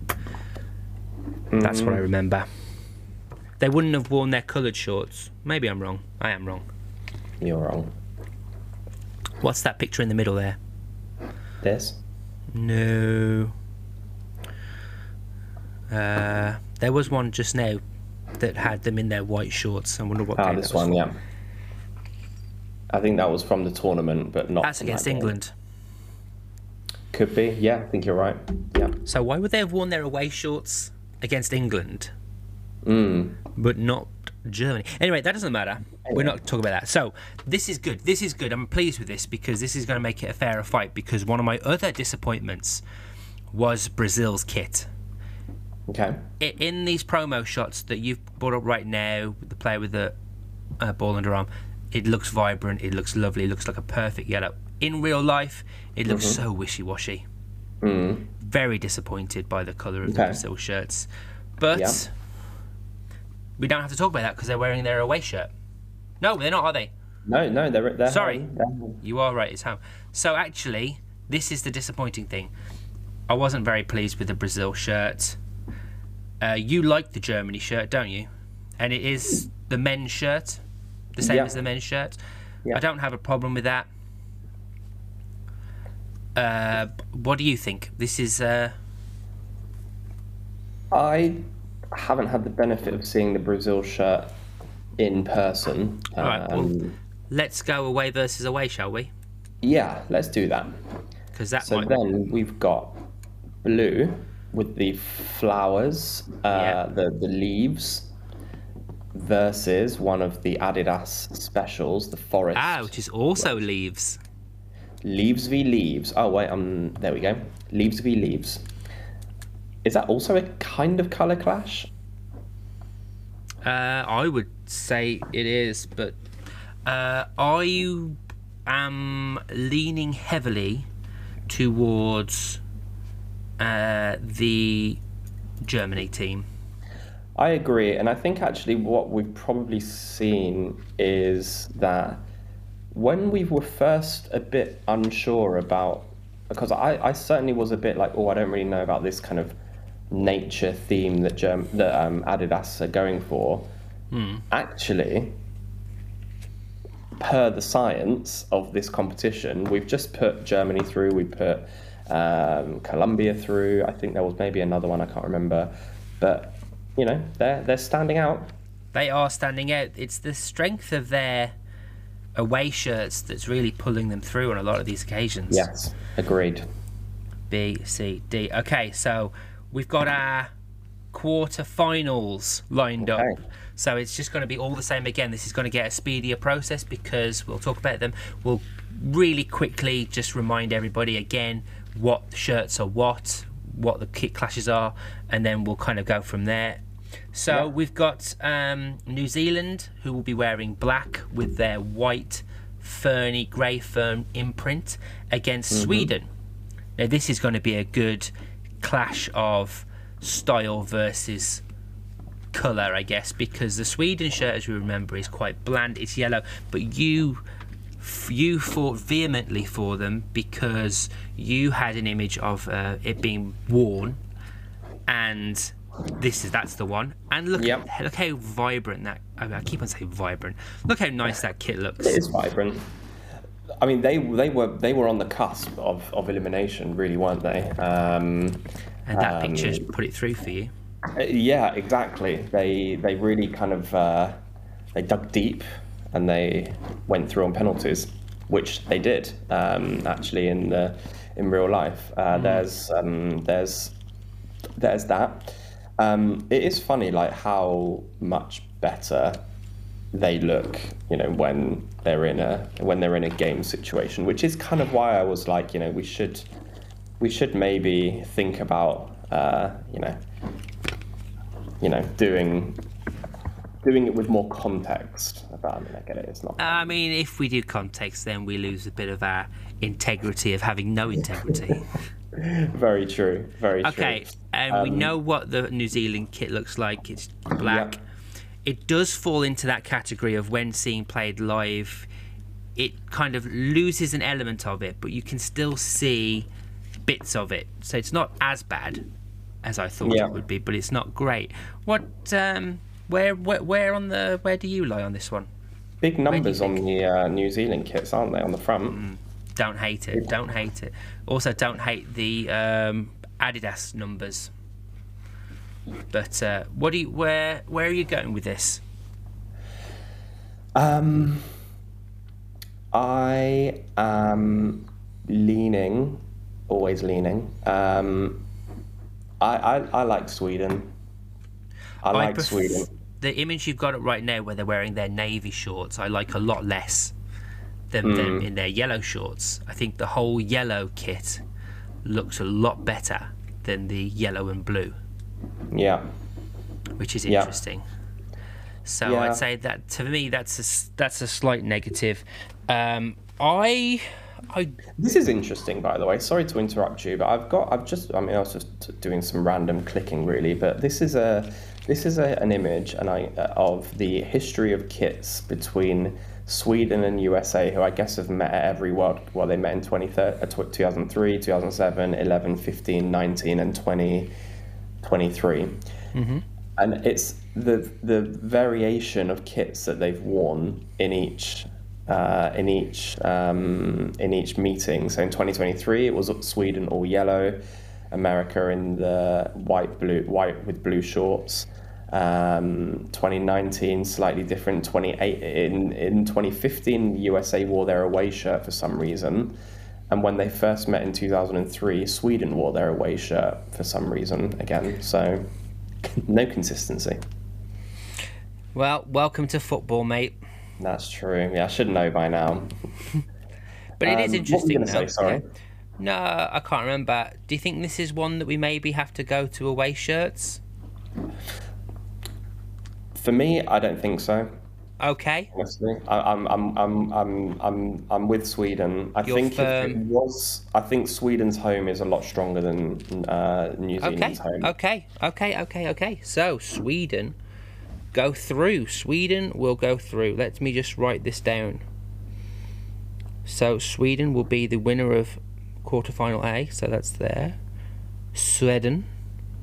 Speaker 1: that's what I remember. They wouldn't have worn their coloured shorts. Maybe I'm wrong. I am wrong.
Speaker 2: You're wrong.
Speaker 1: What's that picture in the middle there?
Speaker 2: This.
Speaker 1: No. Uh, there was one just now that had them in their white shorts. I wonder what
Speaker 2: Ah, this one, yeah. I think that was from the tournament, but not.
Speaker 1: That's against
Speaker 2: that.
Speaker 1: England.
Speaker 2: Could be. Yeah, I think you're right. Yeah.
Speaker 1: So why would they have worn their away shorts against England,
Speaker 2: Mm.
Speaker 1: but not Germany? Anyway, that doesn't matter. We're not talking about that. So this is good. This is good. I'm pleased with this because this is going to make it a fairer fight. Because one of my other disappointments was Brazil's kit.
Speaker 2: Okay.
Speaker 1: in these promo shots that you've brought up right now, the player with the uh, ball underarm, it looks vibrant. It looks lovely. It looks like a perfect yellow. In real life, it looks so wishy-washy.
Speaker 2: Mm.
Speaker 1: Very disappointed by the colour of the Brazil shirts, but
Speaker 2: Yeah.
Speaker 1: We don't have to talk about that because they're wearing their away shirt. No, they're not, are they?
Speaker 2: No, no, they're they're
Speaker 1: Sorry.
Speaker 2: home.
Speaker 1: You are right. It's home. So actually, this is the disappointing thing. I wasn't very pleased with the Brazil shirt. Uh, you like the Germany shirt, don't you? And it is the men's shirt, the same
Speaker 2: Yeah.
Speaker 1: as the men's shirt.
Speaker 2: Yeah.
Speaker 1: I don't have a problem with that. Uh, what do you think? This is uh,
Speaker 2: I haven't had the benefit of seeing the Brazil shirt in person.
Speaker 1: Alright, well-
Speaker 2: Um,
Speaker 1: let's go away versus away, shall we?
Speaker 2: yeah, let's do that.
Speaker 1: Because that
Speaker 2: So
Speaker 1: might.
Speaker 2: then we've got blue with the flowers, uh,
Speaker 1: Yeah.
Speaker 2: the the leaves, versus one of the Adidas specials, the forest.
Speaker 1: Ah, which is also leaves.
Speaker 2: Leaves v leaves. Oh wait, um, there we go. Leaves v leaves. Is that also a kind of color clash?
Speaker 1: Uh, I would say it is, but uh, I am leaning heavily towards uh, the Germany team.
Speaker 2: I agree, and I think actually what we've probably seen is that when we were first a bit unsure about, because I, I certainly was a bit like, oh, I don't really know about this kind of nature theme that Germ- that um, Adidas are going for. Actually, per the science of this competition, we've just put Germany through, we put um, Colombia through. I think there was maybe another one I can't remember, but you know they're they're standing out.
Speaker 1: They are standing out. It's the strength of their away shirts that's really pulling them through on a lot of these occasions.
Speaker 2: Yes, agreed.
Speaker 1: B, C, D. Okay, so we've got our quarter-finals lined
Speaker 2: Okay.
Speaker 1: up. So it's just going to be all the same again. This is going to get a speedier process because we'll talk about them. We'll really quickly just remind everybody again what shirts are what, what the kit clashes are, and then we'll kind of go from there. So
Speaker 2: Yeah.
Speaker 1: we've got um, New Zealand who will be wearing black with their white ferny grey fern imprint against
Speaker 2: Mm-hmm.
Speaker 1: Sweden. Now this is going to be a good clash of style versus colour, I guess, because the Sweden shirt, as we remember, is quite bland. It's yellow, but you you fought vehemently for them because you had an image of uh, it being worn, and this is that's the one. And look,
Speaker 2: Yep.
Speaker 1: look how vibrant that. I, mean, I keep on saying vibrant. Look how nice that kit looks.
Speaker 2: It is vibrant. I mean, they they were they were on the cusp of, of elimination, really, weren't they? Um,
Speaker 1: And that
Speaker 2: um,
Speaker 1: picture's put it through for you.
Speaker 2: Uh, Yeah, exactly. They they really kind of uh, they dug deep and they went through on penalties, which they did um, actually in the in real life. Uh, There's um, there's there's that. Um, it is funny like how much better they look, you know, when they're in a when they're in a game situation, which is kind of why I was like, you know, we should we should maybe think about uh, you know you know doing doing it with more context. But I mean, I get it. It's not.
Speaker 1: I mean, if we do context, then we lose a bit of our integrity of having no integrity.
Speaker 2: Very true. Very true.
Speaker 1: Okay, and we know what the New Zealand kit looks like. It's black. It does fall into that category of when seeing played live, it kind of loses an element of it, but you can still see bits of it. So it's not as bad as I thought
Speaker 2: Yeah.
Speaker 1: it would be, but it's not great. What, um, where, where, where on the, where do you lie on this one?
Speaker 2: Big numbers on the uh, New Zealand kits, aren't they? On the front.
Speaker 1: Don't hate it. Don't hate it. Also, don't hate the um, Adidas numbers. But uh, what do you, where where are you going with this?
Speaker 2: Um, I am leaning, always leaning. Um, I, I I like Sweden. I like
Speaker 1: pref-
Speaker 2: Sweden.
Speaker 1: The image you've got it right now, where they're wearing their navy shorts, I like a lot less than
Speaker 2: Hmm.
Speaker 1: them in their yellow shorts. I think the whole yellow kit looks a lot better than the yellow and blue,
Speaker 2: Yeah.
Speaker 1: which is interesting. Yeah. So
Speaker 2: Yeah.
Speaker 1: I'd say that to me that's a that's a slight negative. Um, I I
Speaker 2: This is interesting, by the way. Sorry to interrupt you, but I've got, I've just, I mean, I was just doing some random clicking, really. But this is a, this is a, an image, and I of the history of kits between Sweden and USA, who I guess have met at every world. Well, they met in 20, uh, tw- 2003, 2007, 11, 15, 19, and 20, 23. And it's the the variation of kits that they've worn in each uh, in each um, in each meeting. So in 2023, it was Sweden all yellow, America in the white blue white with blue shorts. Um, 2019 slightly different. 28 in in 2015, USA wore their away shirt for some reason. And when they first met in 2003, Sweden wore their away shirt for some reason again. So no consistency.
Speaker 1: well, welcome to football, mate.
Speaker 2: That's true. Yeah, I should know by now.
Speaker 1: But it is
Speaker 2: Um, what were you
Speaker 1: interesting.
Speaker 2: say? Sorry.
Speaker 1: No, I can't remember. Do you think this is one that we maybe have to go to away shirts?
Speaker 2: For me, I don't think so.
Speaker 1: Okay.
Speaker 2: Honestly, I, I'm, I'm, I'm, I'm, I'm, I'm with Sweden. I
Speaker 1: You're
Speaker 2: think if it was, I think Sweden's home is a lot stronger than uh, New
Speaker 1: Okay.
Speaker 2: Zealand's home.
Speaker 1: Okay. Okay. Okay. Okay. So Sweden go through. Sweden will go through. Let me just write this down. So Sweden will be the winner of quarterfinal A. So that's there. Sweden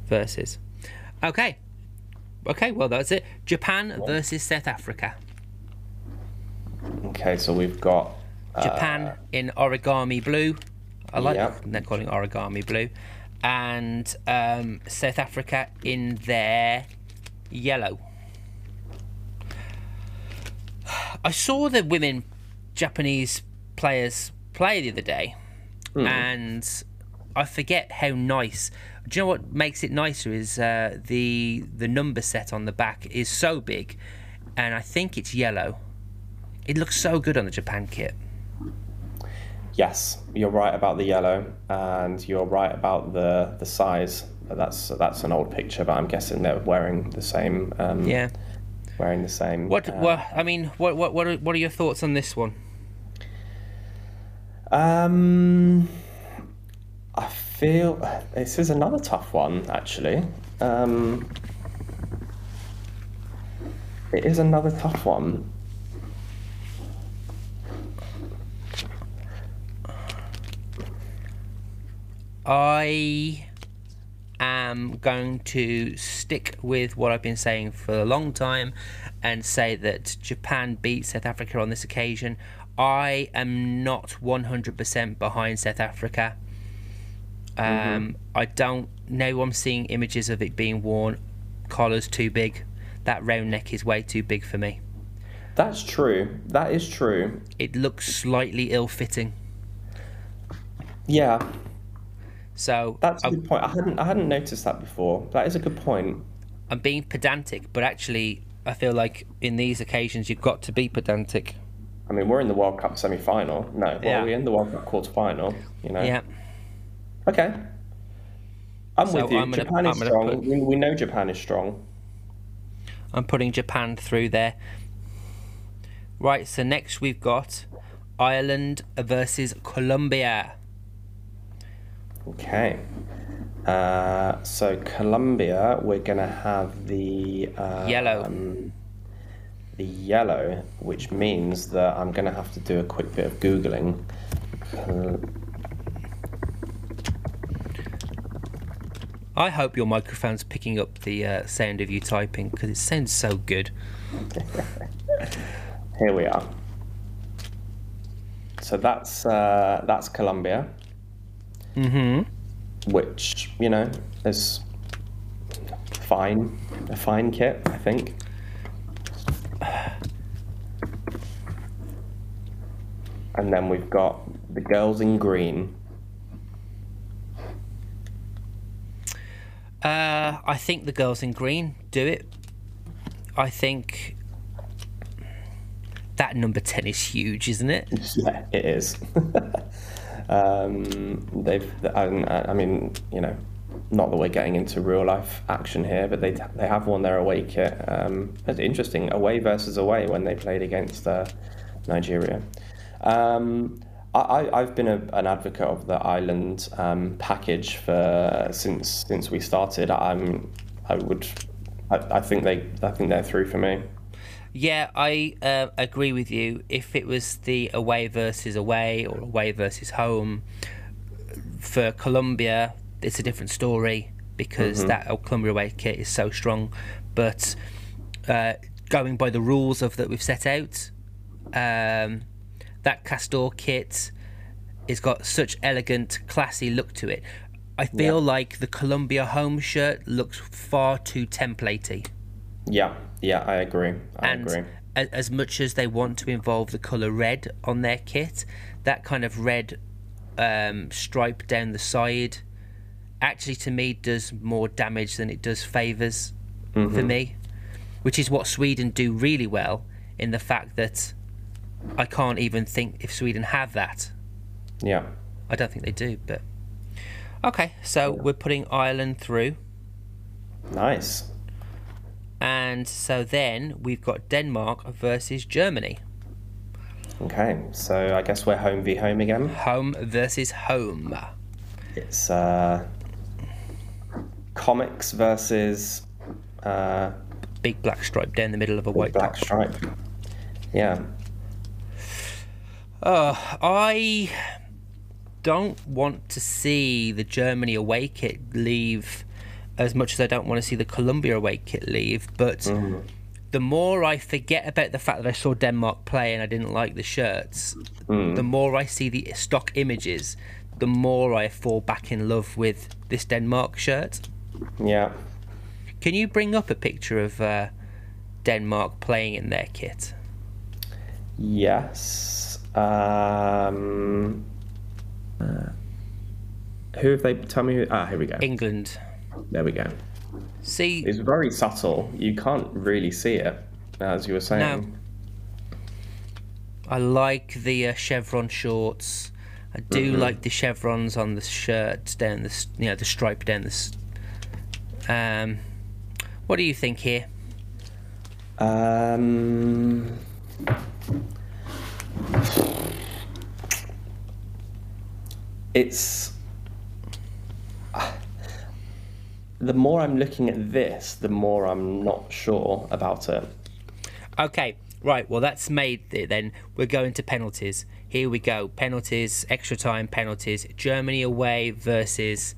Speaker 1: versus. Okay. Okay. Well, that's it. Japan versus South Africa.
Speaker 2: Okay, so we've got
Speaker 1: Japan in origami blue. I like
Speaker 2: Yeah.
Speaker 1: that they're calling origami blue, and um, South Africa in their yellow. I saw the women Japanese players play the other day,
Speaker 2: Hmm.
Speaker 1: and I forget how nice. Do you know what makes it nicer is uh, the the number set on the back is so big, and I think it's yellow. It looks so good on the Japan kit.
Speaker 2: Yes, you're right about the yellow, and you're right about the the size. That's that's an old picture, but I'm guessing they're wearing the same. Um,
Speaker 1: Yeah.
Speaker 2: wearing the same.
Speaker 1: What?
Speaker 2: uh,
Speaker 1: what? I mean, what? What? What are, what are your thoughts on this one?
Speaker 2: Um, I feel this is another tough one, actually. Um, it is another tough one.
Speaker 1: I am going to stick with what I've been saying for a long time and say that Japan beat South Africa on this occasion. I am not 100% behind South Africa. Um, I don't know. I'm seeing images of it being worn. Collar's too big. That round neck is way too big for me.
Speaker 2: That's true. That is true.
Speaker 1: It looks slightly ill fitting.
Speaker 2: Yeah,
Speaker 1: So
Speaker 2: that's a good point. I hadn't I hadn't noticed that before. That is a good point.
Speaker 1: I'm being pedantic, but actually, I feel like in these occasions you've got to be pedantic.
Speaker 2: I mean, we're in the World Cup semi-final. No, well,
Speaker 1: Yeah.
Speaker 2: we're in the World Cup quarter-final. You know.
Speaker 1: Yeah.
Speaker 2: Okay. I'm
Speaker 1: So
Speaker 2: with you.
Speaker 1: I'm gonna-
Speaker 2: Japan is strong.
Speaker 1: put-
Speaker 2: We, we know Japan is strong.
Speaker 1: I'm putting Japan through there. Right, so next we've got Ireland versus Colombia.
Speaker 2: Okay. Uh, so Colombia, we're gonna have the uh,
Speaker 1: Yellow.
Speaker 2: um, the yellow, which means that I'm gonna have to do a quick bit of googling. Uh,
Speaker 1: I hope your microphone's picking up the uh, sound of you typing because it sounds so good.
Speaker 2: Here we are. So that's uh, that's Colombia,
Speaker 1: Mm-hmm.
Speaker 2: which you know is fine, a fine kit, I think. And then we've got the girls in green.
Speaker 1: Uh, I think the girls in green do it. I think that number 10 is huge, isn't it?
Speaker 2: Yeah, it is. um, they've, I, I mean, you know, not that we're getting into real life action here, but they they have won their away kit. Um, interesting, away versus away when they played against uh, Nigeria. Um, I, I've been a, an advocate of the Ireland um, package for since since we started. I'm I would I, I think they I think they're through for me.
Speaker 1: Yeah, I uh, agree with you. If it was the away versus away or away versus home, for Colombia, it's a different story because that Colombia away kit is so strong. But uh, going by the rules of that we've set out, um, that Castore kit has got such elegant, classy look to it. I feel like the Colombia home shirt looks far too templatey.
Speaker 2: Yeah, yeah, I agree. I
Speaker 1: and
Speaker 2: agree.
Speaker 1: a- as much as they want to involve the color red on their kit, that kind of red um, stripe down the side actually to me does more damage than it does favors for me, which is what Sweden do really well in the fact that I can't even think if Sweden have that.
Speaker 2: Yeah.
Speaker 1: I don't think they do, but okay. So we're putting Ireland through.
Speaker 2: Nice.
Speaker 1: And so then we've got Denmark versus Germany.
Speaker 2: Okay, so I guess we're home v home again.
Speaker 1: Home versus home.
Speaker 2: It's uh, comics versus uh,
Speaker 1: Big black stripe down the middle of a white
Speaker 2: black
Speaker 1: top.
Speaker 2: stripe. Yeah.
Speaker 1: Uh, I don't want to see the Germany away kit leave as much as I don't want to see the Colombia away kit leave, but the more I forget about the fact that I saw Denmark play and I didn't like the shirts, the more I see the stock images, the more I fall back in love with this Denmark shirt.
Speaker 2: Yeah.
Speaker 1: Can you bring up a picture of uh, Denmark playing in their kit?
Speaker 2: Yes. Um, uh, who have they? Tell me who. Ah, here we go.
Speaker 1: England.
Speaker 2: There we go.
Speaker 1: See,
Speaker 2: It's very subtle. You can't really see it, as you were saying.
Speaker 1: I like the uh, chevron shorts. I do like the chevrons on the shirts down the you know the stripe down the. Um, what do you think here?
Speaker 2: Um, it's the more I'm looking at this, the more I'm not sure about it.
Speaker 1: Okay, right. Well, that's made it then. We're going to penalties. Here we go. Penalties, extra time penalties. Germany away versus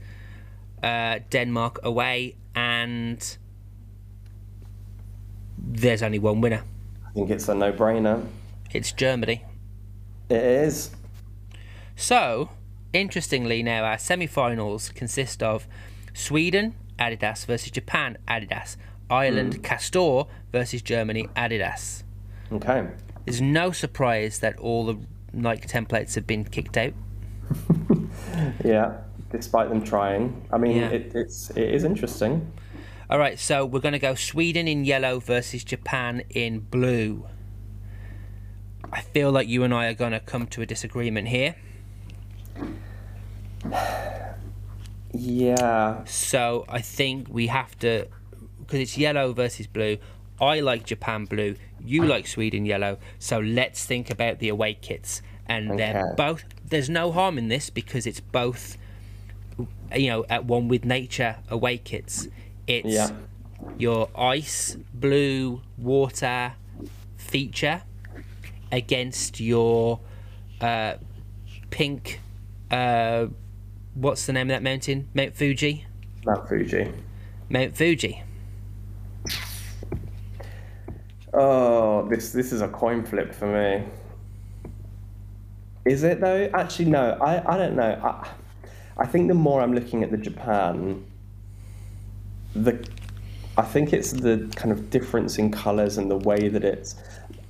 Speaker 1: uh, Denmark away, and there's only one winner.
Speaker 2: I think it's a no-brainer.
Speaker 1: It's Germany.
Speaker 2: It is.
Speaker 1: So, interestingly, now our semi-finals consist of Sweden Adidas versus Japan Adidas, Ireland hmm. Castore versus Germany Adidas.
Speaker 2: Okay.
Speaker 1: There's no surprise that all the Nike templates have been kicked out.
Speaker 2: Yeah. Despite them trying, I mean,
Speaker 1: Yeah.
Speaker 2: it, it's it is interesting.
Speaker 1: All right, so we're going to go Sweden in yellow versus Japan in blue. I feel like you and I are going to come to a disagreement here.
Speaker 2: Yeah.
Speaker 1: So I think we have to, because it's yellow versus blue. I like Japan blue. You like Sweden yellow. So let's think about the away kits, and they're both. There's no harm in this because it's both, you know, at one with nature away kits. It's
Speaker 2: Yeah.
Speaker 1: your ice blue water feature against your uh, pink. Uh, what's the name of that mountain? Mount Fuji.
Speaker 2: Mount Fuji.
Speaker 1: Mount Fuji.
Speaker 2: Oh, this this is a coin flip for me. Is it though? Actually, no. I, I don't know. I, I think the more I'm looking at the Japan, the I think it's the kind of difference in colours and the way that it's.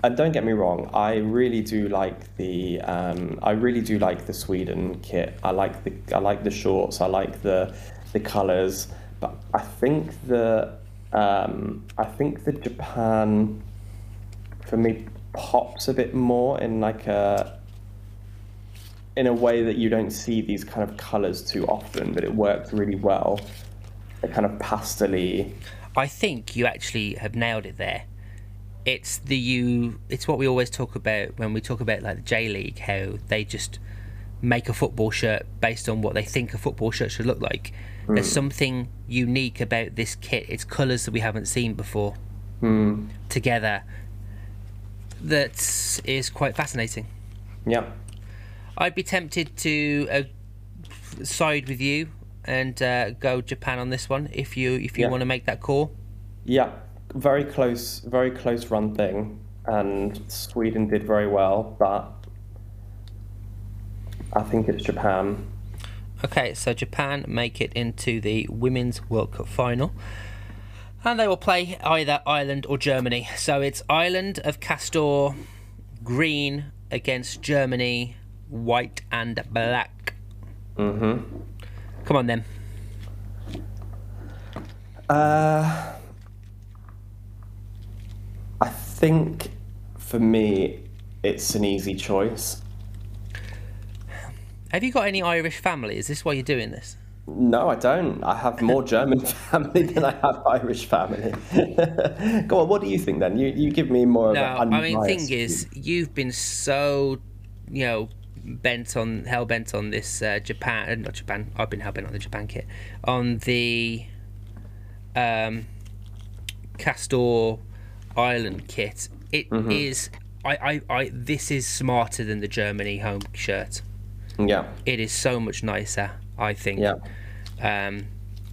Speaker 2: And don't get me wrong, I really do like the um, I really do like the Sweden kit. I like the I like the shorts. I like the the colours. But I think the um, I think the Japan for me pops a bit more in like a in a way that you don't see these kind of colours too often, but it works really well. A kind of pastely.
Speaker 1: I think you actually have nailed it there. It's the you. It's what we always talk about when we talk about like the J League, how they just make a football shirt based on what they think a football shirt should look like. There's something unique about this kit. It's colours that we haven't seen before together. That is quite fascinating.
Speaker 2: Yeah.
Speaker 1: I'd be tempted to uh, side with you and uh, go Japan on this one if you if you
Speaker 2: Yeah.
Speaker 1: want to make that call.
Speaker 2: Yeah. Very close very close run thing. And Sweden did very well, but I think it's Japan.
Speaker 1: Okay, so Japan make it into the Women's World Cup final. And they will play either Ireland or Germany. So it's Ireland of Castore, green against Germany, white and black.
Speaker 2: Mm-hmm.
Speaker 1: Come on then.
Speaker 2: Uh, I think for me, it's an easy choice.
Speaker 1: Have you got any Irish family? Is this why you're doing this?
Speaker 2: No, I don't. I have more German family than I have Irish family. Go on, what do you think then? You you give me more of a.
Speaker 1: No,
Speaker 2: of
Speaker 1: I mean, thing is, you've been so, you know, bent on hell bent on this uh, Japan, uh, not Japan. I've been hell bent on the Japan kit, on the um, Castore Ireland kit. It is. I, I, I. This is smarter than the Germany home shirt.
Speaker 2: Yeah,
Speaker 1: It is so much nicer. I think.
Speaker 2: yeah,
Speaker 1: Um,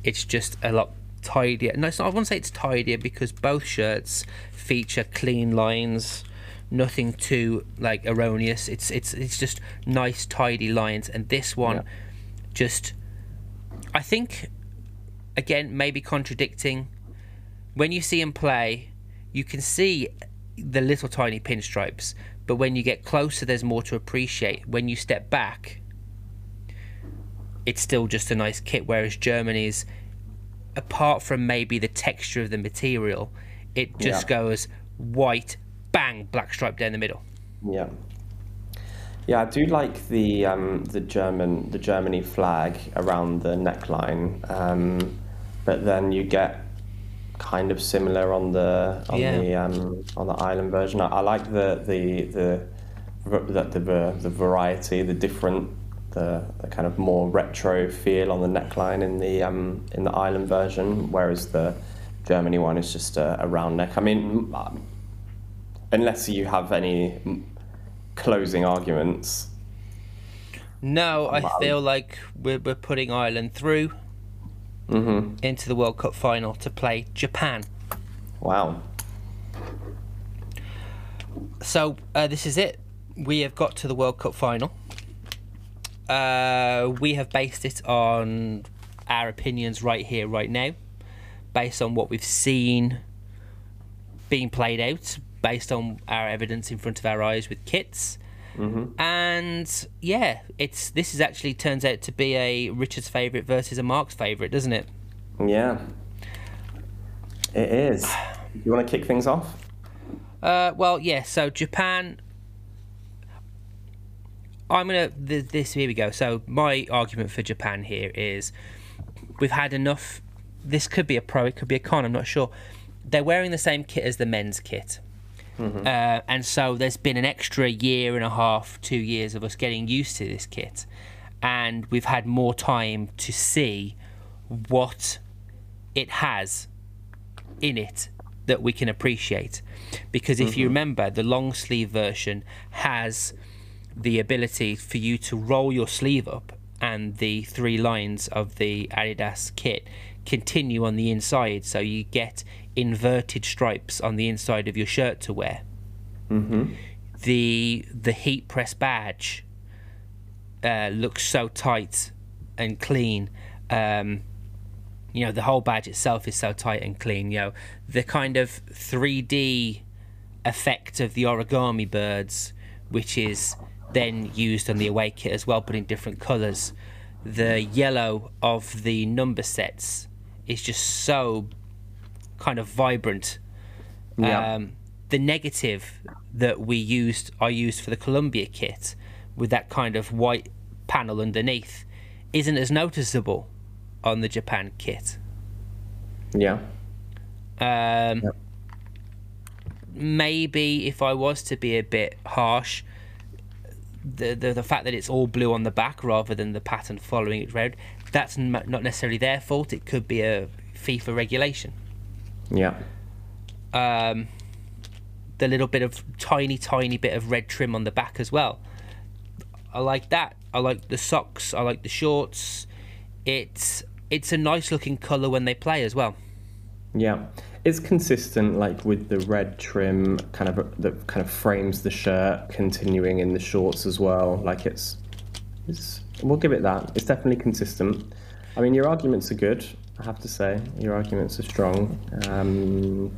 Speaker 1: it's just a lot tidier. No, not, I won't say it's tidier because both shirts feature clean lines, nothing too like erroneous. It's it's it's just nice tidy lines, and this one
Speaker 2: Yeah.
Speaker 1: just, I think, again maybe contradicting. When you see him play, you can see the little tiny pinstripes. But when you get closer, there's more to appreciate. When you step back, it's still just a nice kit. Whereas Germany's, apart from maybe the texture of the material, it just
Speaker 2: Yeah.
Speaker 1: goes white, bang, black stripe down the middle.
Speaker 2: Yeah. Yeah, I do like the um, the German the Germany flag around the neckline, um, but then you get kind of similar on the on
Speaker 1: Yeah.
Speaker 2: the um, on the Ireland version. I, I like the the the the, the the variety, the different the, the kind of more retro feel on the neckline in the um, in the Ireland version, whereas the Germany one is just a, a round neck. I mean, um, unless you have any closing arguments.
Speaker 1: No, I feel like we're, we're putting Ireland through
Speaker 2: hmm
Speaker 1: into the World Cup final to play Japan.
Speaker 2: Wow.
Speaker 1: So uh, this is it. We have got to the World Cup final. Uh, we have based it on our opinions right here, right now, based on what we've seen being played out, based on our evidence in front of our eyes with kits. And yeah, it's this is actually turns out to be a Richard's favourite versus a Mark's favourite, doesn't it?
Speaker 2: Yeah. It is. You want to kick things off?
Speaker 1: Uh, well, yeah. So Japan. I'm gonna th- this. Here we go. So my argument for Japan here is, we've had enough. This could be a pro. It could be a con. I'm not sure. They're wearing the same kit as the men's kit. Uh, and so there's been an extra year and a half, two years of us getting used to this kit, and we've had more time to see what it has in it that we can appreciate. Because if you remember, the long sleeve version has the ability for you to roll your sleeve up and the three lines of the Adidas kit continue on the inside, so you get inverted stripes on the inside of your shirt to wear.
Speaker 2: Mm-hmm.
Speaker 1: The the heat press badge uh, looks so tight and clean. Um, you know, the whole badge itself is so tight and clean. You know, the kind of 3D effect of the origami birds, which is then used on the away kit as well, but in different colours. The yellow of the number sets is just so kind of vibrant.
Speaker 2: Yeah.
Speaker 1: Um, the negative that we used, I used for the Colombia kit, with that kind of white panel underneath, isn't as noticeable on the Japan kit.
Speaker 2: yeah.
Speaker 1: Um,
Speaker 2: Yep.
Speaker 1: Maybe if I was to be a bit harsh, the, the the fact that it's all blue on the back rather than the pattern following it red, that's not necessarily their fault. It could be a FIFA regulation.
Speaker 2: Yeah.
Speaker 1: Um, the little bit of tiny, tiny bit of red trim on the back as well. I like that. I like the socks. I like the shorts. It's it's a nice looking color when they play as well.
Speaker 2: Yeah. It's consistent, like with the red trim, kind of that kind of frames the shirt, continuing in the shorts as well. Like it's, it's. We'll give it that. It's definitely consistent. I mean, your arguments are good. I have to say, your arguments are strong. Um,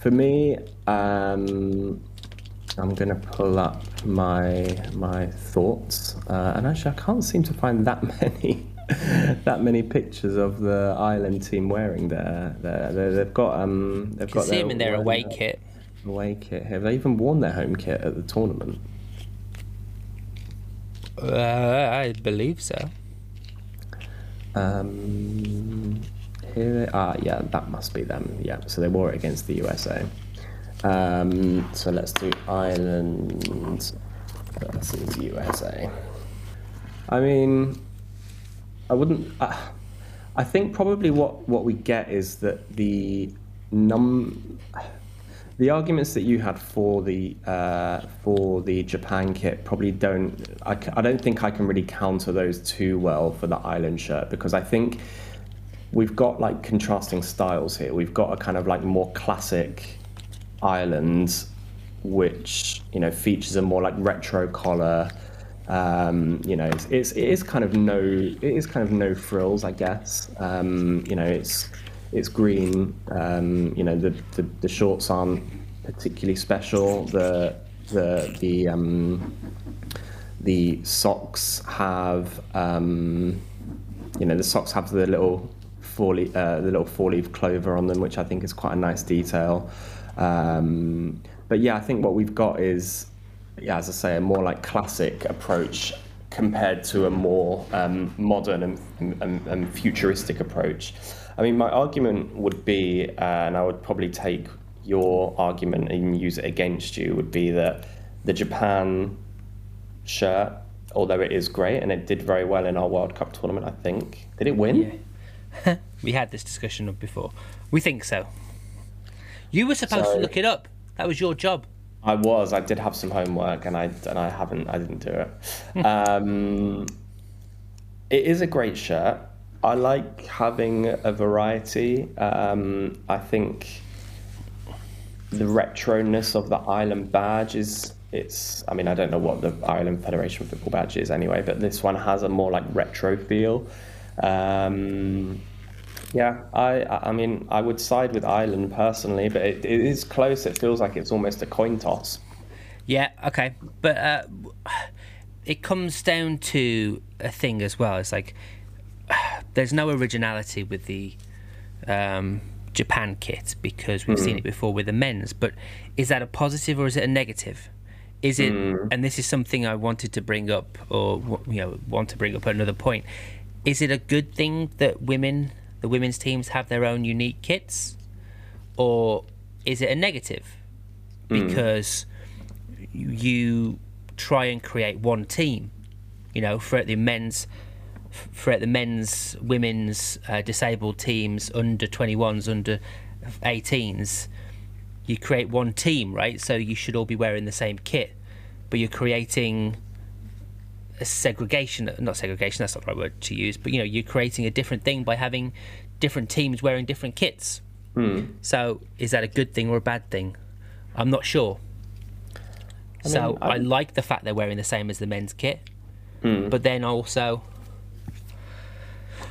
Speaker 2: for me, um, I'm gonna pull up my my thoughts, uh, and actually, I can't seem to find that many that many pictures of the Ireland team wearing their, their, their they've got um they've got
Speaker 1: see them in their away
Speaker 2: wearing
Speaker 1: kit.
Speaker 2: away kit. Have they even worn their home kit at the tournament?
Speaker 1: Uh, I believe so.
Speaker 2: Um, here they are. Yeah, that must be them. Yeah, so they wore it against the USA. Um, so let's do Ireland versus USA. I mean, I wouldn't. I, I think probably what what we get is that the num the arguments that you had for the uh, for the Japan kit probably don't. I don't think I can really counter those too well for the Ireland shirt because I think we've got like contrasting styles here. We've got a kind of like more classic Ireland, which you know features a more like retro collar. Um, you know, it's, it's it is kind of no it is kind of no frills, I guess. Um, you know, it's it's green. Um, you know, the, the the shorts aren't particularly special. The the the um, the socks have um, you know the socks have the little four leaf, uh, the little four leaf clover on them, which I think is quite a nice detail. Um, but yeah, I think what we've got is yeah, as I say, a more like classic approach compared to a more um, modern and, and, and, futuristic approach. I mean, my argument would be, uh, and I would probably take your argument and use it against you, would be that the Japan shirt, although it is great and it did very well in our World Cup tournament, I think. Did it win?
Speaker 1: Yeah. we had this discussion before. We think so. You were supposed so, to look it up. That was your job.
Speaker 2: I was. I did have some homework, and I and I haven't. I didn't do it. um, it is a great shirt. I like having a variety. Um, I think the retroness of the Ireland badge is. It's. I mean, I don't know what the Ireland Federation football badge is anyway, but this one has a more like retro feel. Um, yeah, I I mean I would side with Ireland personally, but it, it is close. It feels like it's almost a coin toss.
Speaker 1: Yeah, okay, but uh, it comes down to a thing as well. It's like there's no originality with the um, Japan kit because we've mm. seen it before with the men's. But is that a positive or is it a negative? Is it? Mm. And this is something I wanted to bring up, or you know, want to bring up another point. Is it a good thing that women the women's teams have their own unique kits, or is it a negative? Hmm. Because mm. you try and create one team, you know, for the men's, for the men's, women's, uh, disabled teams, under 21s, under 18s, you create one team, right? So you should all be wearing the same kit, but you're creating a segregation not segregation that's not the right word to use but you know you're creating a different thing by having different teams wearing different kits mm. so is that a good thing or a bad thing i'm not sure I mean, so I, I, like the fact they're wearing the same as the men's kit mm. but then also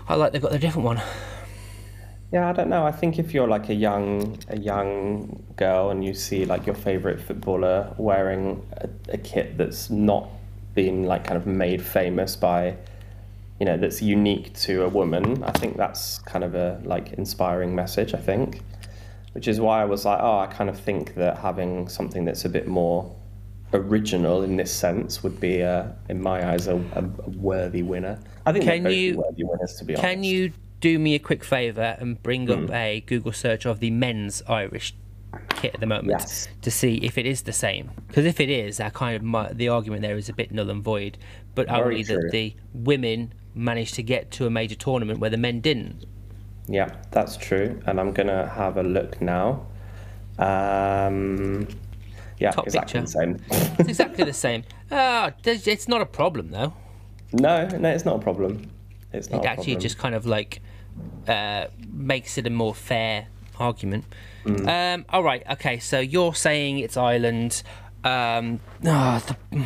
Speaker 1: i like they've got the different one.
Speaker 2: Yeah i don't know. I think if you're like a young a young girl and you see like your favorite footballer wearing a, a kit that's not been like kind of made famous by you know that's unique to a woman i think that's kind of a like inspiring message i think. Which is why i was like oh i kind of think that having something that's a bit more original in this sense would be a, in my eyes a, a worthy winner i think can you worthy winners to be
Speaker 1: can
Speaker 2: honest.
Speaker 1: you do me a quick favor and bring mm. up hmm. a google search of the men's irish kit at the moment yes. to see if it is the same. Because if it is, that kind of the argument there is a bit null and void. But Very only true. that the women managed to get to a major tournament where the men didn't.
Speaker 2: Yeah, that's true. And I'm gonna have a look now. Um, yeah, Top exactly picture. the same.
Speaker 1: it's exactly the same. Uh, it's not a problem though.
Speaker 2: No, no, it's not a problem. It's not.
Speaker 1: It actually just kind of like uh, makes it a more fair argument. Mm. Um, all right, okay. So you're saying it's Ireland. Um, oh, the,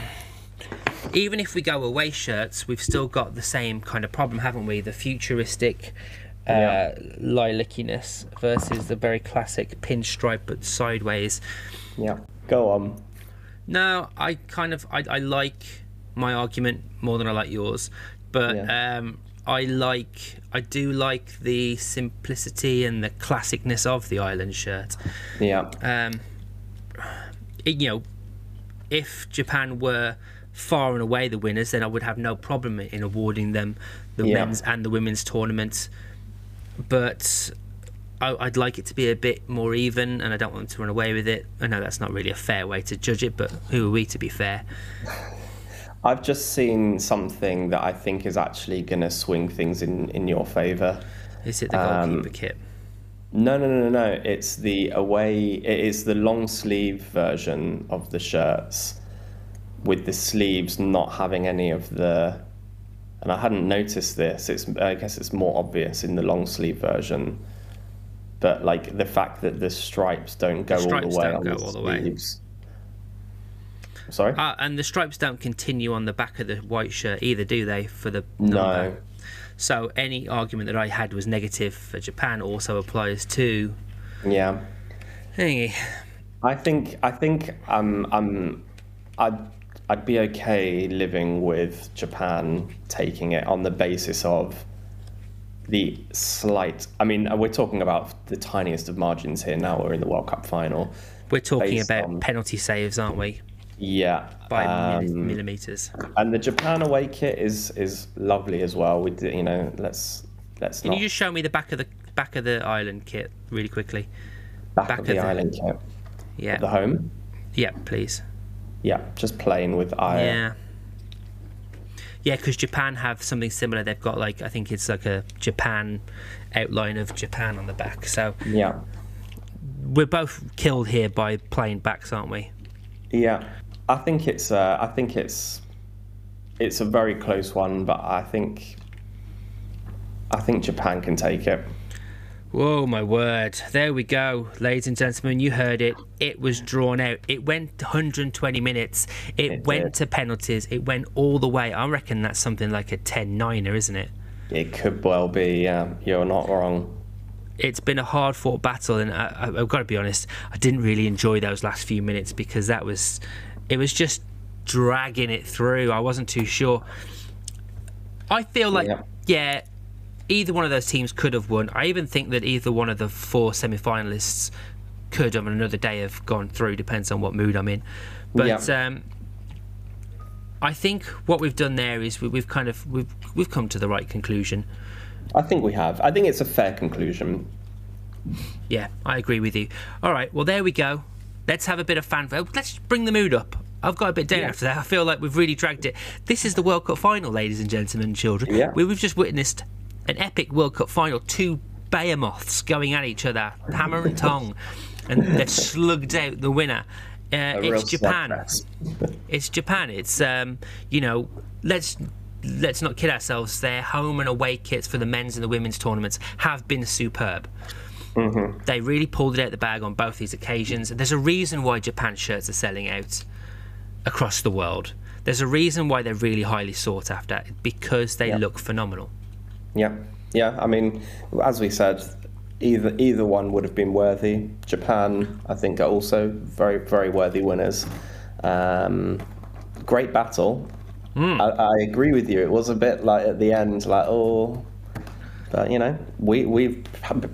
Speaker 1: even if we go away shirts, we've still got the same kind of problem, haven't we? The futuristic uh, yeah. lilaciness versus the very classic pinstripe but sideways.
Speaker 2: Yeah, go on.
Speaker 1: No, I kind of I, I like my argument more than I like yours, but yeah. um, I like I do like the simplicity and the classicness of the Ireland shirt.
Speaker 2: Yeah.
Speaker 1: Um, it, you know, if Japan were far and away the winners, then I would have no problem in awarding them the yeah. men's and the women's tournaments. But I, would like it to be a bit more even, and I don't want to run away with it. I know that's not really a fair way to judge it, but who are we to be fair?
Speaker 2: I've just seen something that I think is actually going to swing things in, in your favour.
Speaker 1: Is it the goalkeeper um, kit?
Speaker 2: No, no, no, no, no. It's the away. It is the long sleeve version of the shirts, with the sleeves not having any of the. And I hadn't noticed this. It's I guess it's more obvious in the long sleeve version, but like the fact that the stripes don't go the all the way on the sleeves. Way. Sorry.
Speaker 1: Uh, and the stripes don't continue on the back of the white shirt either, do they? For the number? no. So any argument that I had was negative for Japan also applies to.
Speaker 2: Yeah.
Speaker 1: Hey,
Speaker 2: I think I think um, I'm I'd I'd be okay living with Japan taking it on the basis of the slight. I mean, we're talking about the tiniest of margins here. Now we're in the World Cup final.
Speaker 1: We're talking about on, penalty saves, aren't we?
Speaker 2: Yeah,
Speaker 1: by um, millimeters.
Speaker 2: And the Japan away kit is is lovely as well. With you know, let's let's.
Speaker 1: Can
Speaker 2: not...
Speaker 1: you just show me the back of the back of the Ireland kit really quickly?
Speaker 2: Back, back of, the, of the Ireland kit.
Speaker 1: Yeah.
Speaker 2: The home.
Speaker 1: Yeah, please.
Speaker 2: Yeah, just plain with iron.
Speaker 1: Yeah. Yeah, because Japan have something similar. They've got like I think it's like a Japan outline of Japan on the back. So
Speaker 2: yeah,
Speaker 1: we're both killed here by plain backs, aren't we?
Speaker 2: Yeah, I think it's uh, I think it's it's a very close one, but I think I think Japan can take it.
Speaker 1: Whoa, my word. There we go, ladies and gentlemen. You heard it. It was drawn out. It went 120 minutes. It, it went did. to penalties. It went all the way. I reckon that's something like a 10 9er, isn't it?
Speaker 2: It could well be, yeah. You're not wrong.
Speaker 1: It's been a hard fought battle, and I, have got to be honest, I didn't really enjoy those last few minutes because that was, it was just dragging it through. I wasn't too sure. I feel like, yeah, yeah either one of those teams could have won. I even think that either one of the four semi-finalists could on another day have gone through. Depends on what mood I'm in. But yeah. um, I think what we've done there is we, have kind of we've we've come to the right conclusion.
Speaker 2: I think we have. I think it's a fair conclusion.
Speaker 1: Yeah, I agree with you. All right, well there we go. Let's have a bit of fanfare. Let's bring the mood up. I've got a bit down yeah. after that. I feel like we've really dragged it. This is the World Cup final, ladies and gentlemen, and children.
Speaker 2: Yeah.
Speaker 1: We've just witnessed an epic World Cup final, two behemoths going at each other, hammer and tongue, and they've slugged out the winner. Uh, it's Japan. it's Japan. It's um, you know, let's let's not kid ourselves. Their home and away kits for the men's and the women's tournaments have been superb.
Speaker 2: Mm-hmm.
Speaker 1: They really pulled it out the bag on both these occasions. There's a reason why Japan shirts are selling out across the world. There's a reason why they're really highly sought after because they look phenomenal.
Speaker 2: Yeah, yeah. I mean, as we said, either either one would have been worthy. Japan, I think, are also very very worthy winners. Um, great battle. Mm. I, I, agree with you. It was a bit like at the end, like oh, but you know, we we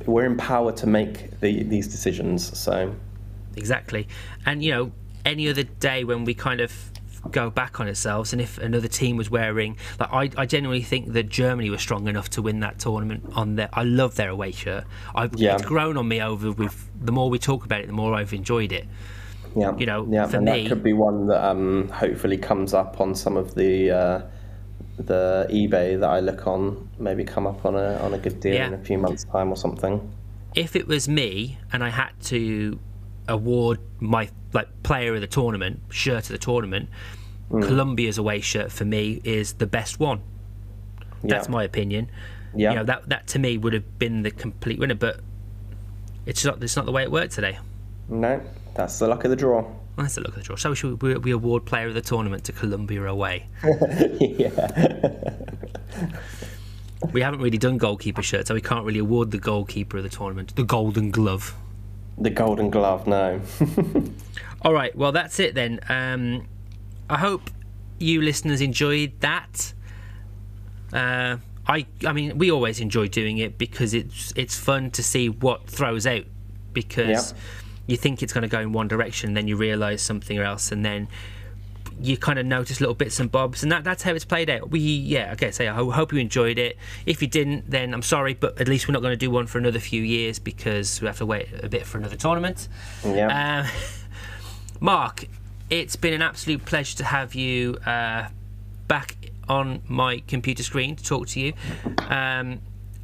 Speaker 2: we're empowered to make the, these decisions. So
Speaker 1: exactly, and you know, any other day when we kind of go back on ourselves And if another team was wearing, like I, I genuinely think that Germany was strong enough to win that tournament on their. I love their away shirt. I've, yeah. It's grown on me over with the more we talk about it, the more I've enjoyed it.
Speaker 2: Yeah,
Speaker 1: you know,
Speaker 2: yeah,
Speaker 1: for
Speaker 2: and
Speaker 1: me,
Speaker 2: that could be one that um, hopefully comes up on some of the uh, the eBay that I look on. Maybe come up on a on a good deal yeah. in a few months' time or something.
Speaker 1: If it was me and I had to award my like player of the tournament, shirt of the tournament, mm. Colombia's away shirt for me is the best one. That's yeah. my opinion. Yeah. You know, that that to me would have been the complete winner, but it's not it's not the way it worked today.
Speaker 2: No, that's the luck of the draw.
Speaker 1: That's the look at the draw. So we should we, we award player of the tournament to Colombia away.
Speaker 2: yeah.
Speaker 1: we haven't really done goalkeeper shirt, so we can't really award the goalkeeper of the tournament the Golden Glove.
Speaker 2: The Golden Glove, no.
Speaker 1: All right, well that's it then. Um, I hope you listeners enjoyed that. Uh, I I mean we always enjoy doing it because it's it's fun to see what throws out because you think it's going to go in one direction, then you realise something else, and then you kind of notice little bits and bobs, and that, that's how it's played out. We, yeah, okay, say, I hope you enjoyed it. If you didn't, then I'm sorry, but at least we're not going to do one for another few years because we have to wait a bit for another tournament.
Speaker 2: Yeah.
Speaker 1: Uh, Mark, it's been an absolute pleasure to have you uh, back on my computer screen to talk to you. Um,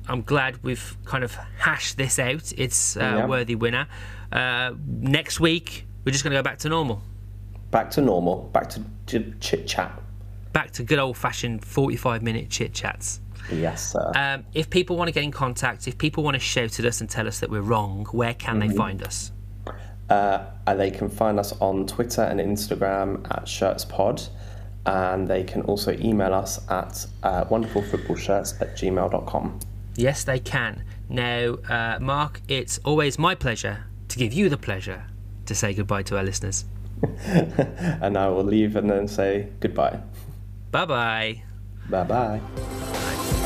Speaker 1: I'm glad we've kind of hashed this out. It's a yeah. worthy winner. Uh, next week, we're just going to go back to normal
Speaker 2: back to normal, back to, chit chat.
Speaker 1: Back to good old fashioned 45 minute chit chats.
Speaker 2: Yes, sir.
Speaker 1: Um, if people want to get in contact, if people want to shout at us and tell us that we're wrong, where can mm-hmm. they find us?
Speaker 2: Uh, they can find us on Twitter and Instagram at ShirtsPod. And they can also email us at uh, wonderfulfootballshirts at gmail.com.
Speaker 1: Yes, they can. Now, uh, Mark, it's always my pleasure to give you the pleasure to say goodbye to our listeners.
Speaker 2: and I will leave and then say goodbye.
Speaker 1: Bye bye.
Speaker 2: Bye bye.